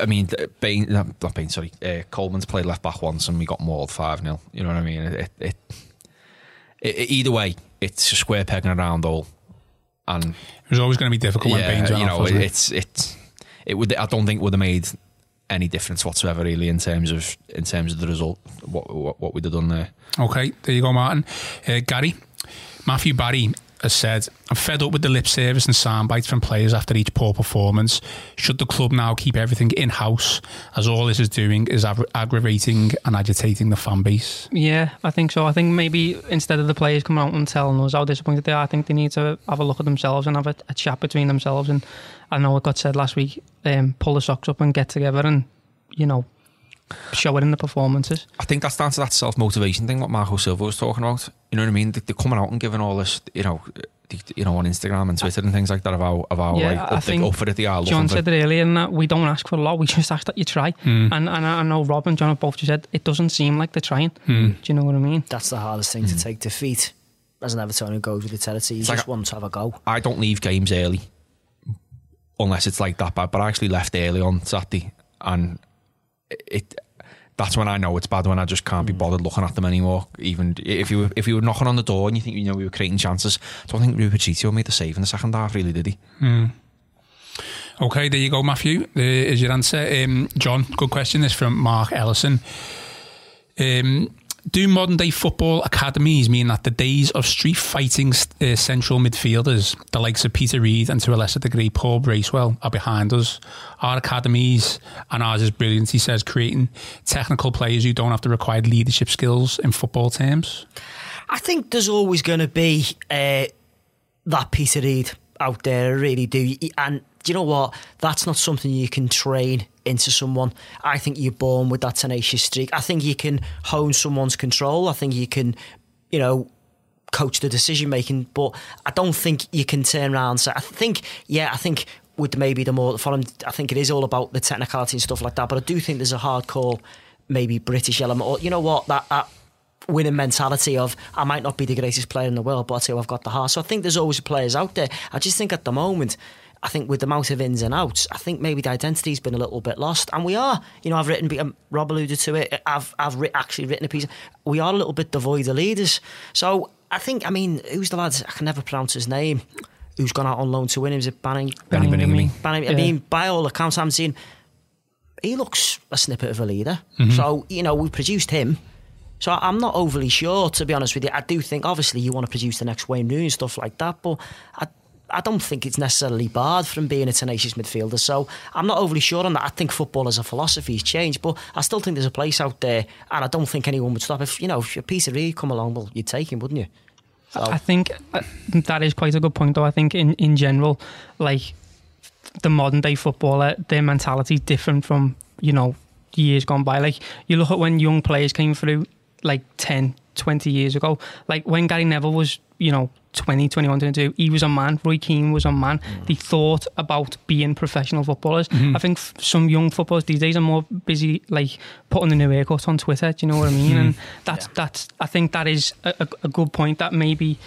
I mean, Bain, not Bain, sorry, uh, Coleman's played left back once and we got mauled 5 0. You know what I mean? It, it, either way, it's a square peg and a round hole. And it was always going to be difficult yeah, when Bain's you know, it's, it's, it would, I don't think would have made any difference whatsoever really in terms of in terms of the result what what, what we'd have done there. Okay there you go Martin. Uh, Gary Matthew Barry has said, I'm fed up with the lip service and sound bites from players after each poor performance. Should the club now keep everything in house, as all this is doing is aggravating and agitating the fan base? Yeah, I think so. I think maybe instead of the players coming out and telling us how disappointed they are, I think they need to have a look at themselves and have a, a chat between themselves. And I know it got said last week um, pull the socks up and get together and, you know, show it in the performances. I think that's down to that self motivation thing what Marco Silva was talking about. You know what I mean? They're coming out and giving all this, you know, you know, on Instagram and Twitter and things like that about about yeah, like I up, think up for it. They are John said it earlier, and that we don't ask for a lot. We just ask that you try. Mm. And and I know Rob and John have both just said it doesn't seem like they're trying. Mm. Do you know what I mean? That's the hardest thing mm. to take defeat. As an Everton who goes with the territory, you it's just like, want to have a go. I don't leave games early unless it's like that bad. But I actually left early on Saturday, and it that's when I know it's bad when I just can't be mm. bothered looking at them anymore. Even if you were, if you were knocking on the door and you think you know we were creating chances, I don't think Rupert made the save in the second half, really, did he? Mm. Okay, there you go, Matthew. There is your answer. Um, John, good question. This from Mark Ellison. Um, do modern day football academies mean that the days of street fighting uh, central midfielders, the likes of Peter Reid and to a lesser degree Paul Bracewell, are behind us? Our academies, and ours is brilliant, he says, creating technical players who don't have to require leadership skills in football terms? I think there's always going to be uh, that Peter Reid out there, I really do. And do you know what? That's not something you can train into someone. I think you're born with that tenacious streak. I think you can hone someone's control. I think you can, you know, coach the decision making. But I don't think you can turn around. So I think, yeah, I think with maybe the more following, I think it is all about the technicality and stuff like that. But I do think there's a hardcore, maybe British element, or you know what that that winning mentality of I might not be the greatest player in the world, but I tell you I've got the heart. So I think there's always players out there. I just think at the moment I think with the amount of ins and outs, I think maybe the identity's been a little bit lost, and we are. You know, I've written. Um, Rob alluded to it. I've I've ri- actually written a piece. We are a little bit devoid of leaders. So I think. I mean, who's the lad? I can never pronounce his name. Who's gone out on loan to win? him? Is it Banning? Banning, Banning, Banning, I mean, by all accounts, I'm seeing he looks a snippet of a leader. Mm-hmm. So you know, we produced him. So I'm not overly sure, to be honest with you. I do think, obviously, you want to produce the next Wayne Rooney and stuff like that, but I I don't think it's necessarily barred from being a tenacious midfielder. So I'm not overly sure on that. I think football as a philosophy has changed, but I still think there's a place out there, and I don't think anyone would stop if you know if a piece of Reid come along. Well, you'd take him, wouldn't you? So. I think uh, that is quite a good point, though. I think in in general, like the modern day footballer, their mentality is different from you know years gone by. Like you look at when young players came through, like 10, 20 years ago. Like when Gary Neville was, you know, 20, 21, 22, he was a man. Roy Keane was a man. Mm. They thought about being professional footballers. Mm-hmm. I think f- some young footballers these days are more busy, like putting the new haircut on Twitter. Do you know what I mean? And that's yeah. that's. I think that is a, a, good point. That maybe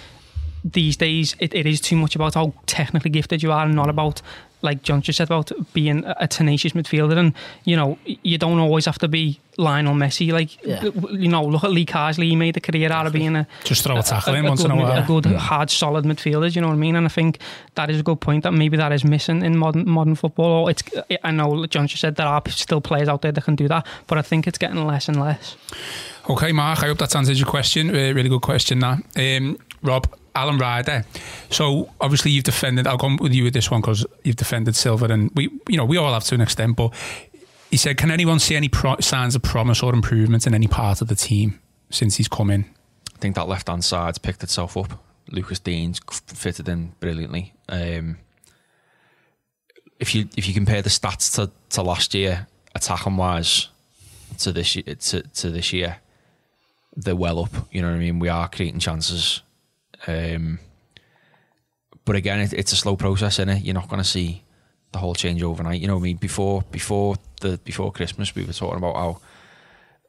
these days it, it is too much about how technically gifted you are and not about like John just said about being a tenacious midfielder, and you know you don't always have to be Lionel Messi. Like yeah. you know, look at Lee Carsley. He made a career out of being a just throw a tackle a, in a once good, in a while. A good, mm. hard, solid midfielder. You know what I mean? And I think that is a good point that maybe that is missing in modern modern football. Or it's I know John just said there are still players out there that can do that, but I think it's getting less and less. Okay, Mark. I hope that answers your question. Uh, really good question. Now, um, Rob. Alan Ryder. So obviously you've defended. I'll come with you with this one because you've defended Silva, and we, you know, we all have to an extent. But he said, "Can anyone see any pro- signs of promise or improvement in any part of the team since he's come in?" I think that left hand side's picked itself up. Lucas Digne's fitted in brilliantly. Um, if you if you compare the stats to, to last year, attacking wise, to this to to this year, they're well up. You know what I mean? We are creating chances. Um, but again, it, it's a slow process, it? You're not going to see the whole change overnight. You know, I mean, before before the before Christmas, we were talking about how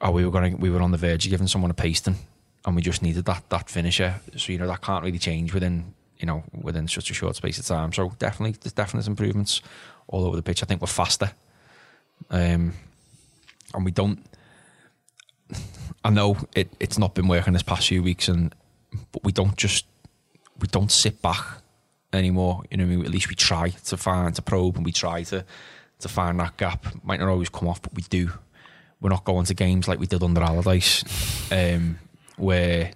how we were going, we were on the verge of giving someone a pasting, and we just needed that that finisher. So you know, that can't really change within you know within such a short space of time. So definitely, there's definitely improvements all over the pitch. I think we're faster, um, and we don't. I know it, it's not been working this past few weeks, and but we don't just we don't sit back anymore. You know, I mean, at least we try to find to probe and we try to to find that gap. Might not always come off, but we do. We're not going to games like we did under Allardyce, um, where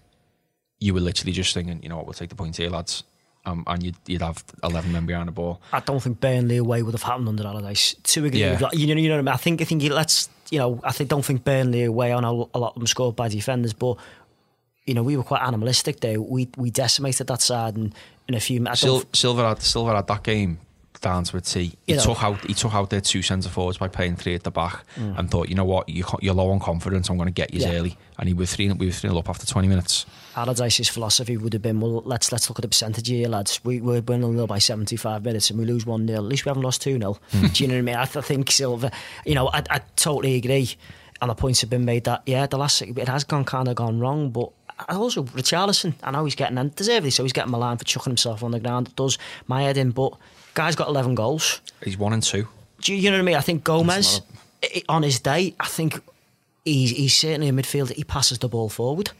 you were literally just thinking, you know what, we'll take the points here, lads. Um, and you'd, you'd have 11 men behind the ball. I don't think Burnley away would have happened under Allardyce. To agree yeah. you know, you know what I mean? I think, I think let's, you know, I think, don't think Burnley away on a, a lot of them scored by defenders, but you know, we were quite animalistic there. We we decimated that side in, in a few minutes. Sil- Silva had Silva had that game down to a T. He you took know. out he took out their two centre forwards by playing three at the back mm. and thought, you know what, you, are low on confidence. I'm going to get you yeah. early. And he was three we were three up after 20 minutes. Allardyce's philosophy would have been, well, let's let's look at the percentage here, lads. We, we're winning nil by 75 minutes and we lose 1 0. At least we haven't lost 2 0. Mm. Do you know what I mean? I, th- I think Silva, you know, I, I totally agree. And the points have been made that, yeah, the last, it has gone kind of gone wrong, but also Richarlison, I know he's getting and deservedly so he's getting Milan for chucking himself on the ground. It does my head in, but guy's got eleven goals. He's one and two. Do you, you know what I mean? I think Gomes on his day, I think he's he's certainly a midfielder. He passes the ball forward.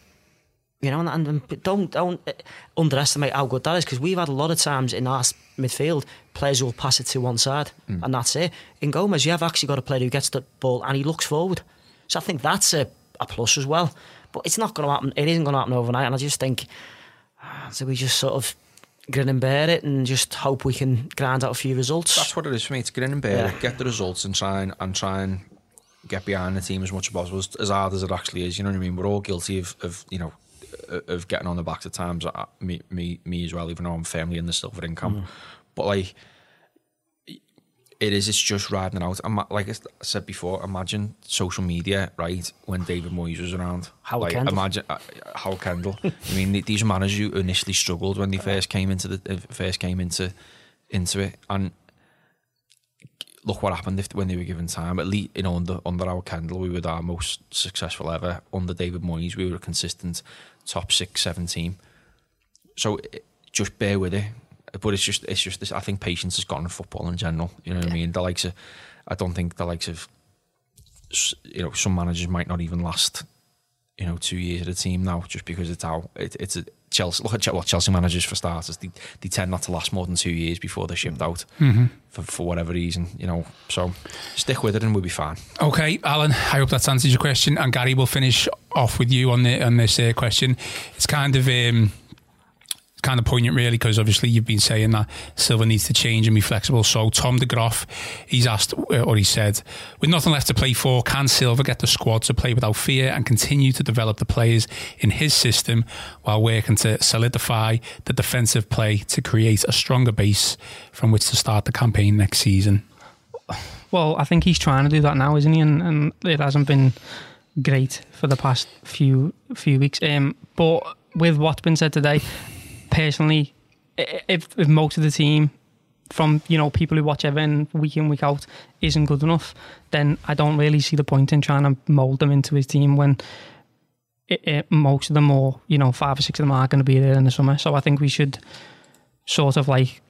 You know, and, and don't don't uh, underestimate how good that is because we've had a lot of times in our midfield players who will pass it to one side mm. and that's it. In Gomes, you have actually got a player who gets the ball and he looks forward. So I think that's a, a plus as well. But it's not going to happen. It isn't going to happen overnight. And I just think, ah, so we just sort of grin and bear it and just hope we can grind out a few results. That's what it is for me. It's grin and bear yeah. it, get the results and try and, and try and get behind the team as much as possible, as hard as it actually is. You know what I mean? We're all guilty of, of you know, of getting on the backs at times. Uh, me, me, me as well. Even though I'm firmly in the silver income, mm. but like it is. It's just riding out. Like I said before, imagine social media, right? When David Moyes was around, Howard like, Kendall. Imagine uh, Howard Kendall. I mean, these managers who initially struggled when they first came into the uh, first came into into it, and look what happened if when they were given time. At least you know under under Howard Kendall, we were our most successful ever. Under David Moyes, we were a consistent top six, seven team. So just bear with it but it's just it's just this. I think patience has gone in football in general. You know what yeah. I mean? The likes of, I don't think the likes of, you know, some managers might not even last, you know, two years at a team now just because it's how it, it's a Chelsea. Look at well, Chelsea managers for starters. They, they tend not to last more than two years before they're shipped out mm-hmm. for for whatever reason. You know, so stick with it and we'll be fine. Okay, Alan. I hope that answers your question. And Gary will finish off with you on the on this uh, question. It's kind of. Um, kind of poignant, really, because obviously you've been saying that Silva needs to change and be flexible. So Tom de Groff, he's asked, uh, or he said, with nothing left to play for, can Silva get the squad to play without fear and continue to develop the players in his system while working to solidify the defensive play to create a stronger base from which to start the campaign next season? Well, I think he's trying to do that now, isn't he? And, and it hasn't been great for the past few few weeks. Um, but with what's been said today, personally, if, if most of the team from you know people who watch Everton week in week out isn't good enough, then I don't really see the point in trying to mould them into his team when it, it, most of them or you know five or six of them are going to be there in the summer. So I think we should sort of like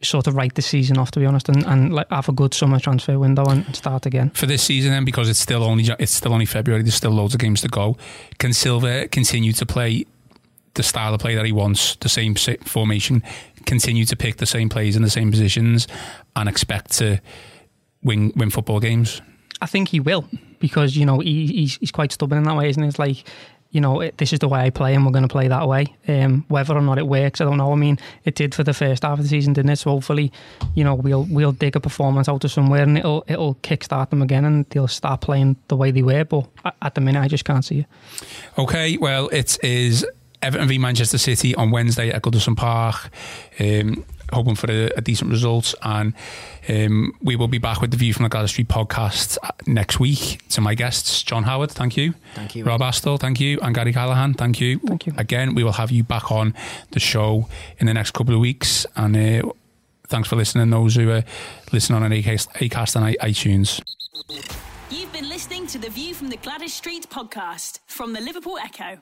sort of write the season off to be honest and, and like have a good summer transfer window and, start again for this season then because it's still only it's still only February there's still loads of games to go can Silva continue to play the style of play that he wants the same formation continue to pick the same plays in the same positions and expect to win win football games I think he will because you know he, he's, he's quite stubborn in that way isn't it it's like you know, it, this is the way I play and we're going to play that way. Um, whether or not it works, I don't know. I mean, it did for the first half of the season, didn't it? So hopefully, you know, we'll we'll dig a performance out of somewhere and it'll it'll kickstart them again and they'll start playing the way they were. But at the minute, I just can't see it. Okay, well, it is Everton v Manchester City on Wednesday at Goodison Park. Um, hoping for a, a decent result. And um, we will be back with the View from the Gwladys Street podcast next week. To my guests, John Howard, thank you. Thank you. Rob Astle, thank you. And Gary Callahan, thank you. Thank you. Again, we will have you back on the show in the next couple of weeks. And uh, thanks for listening, those who are listening on Acast, Acast and iTunes. You've been listening to the View from the Gwladys Street podcast from the Liverpool Echo.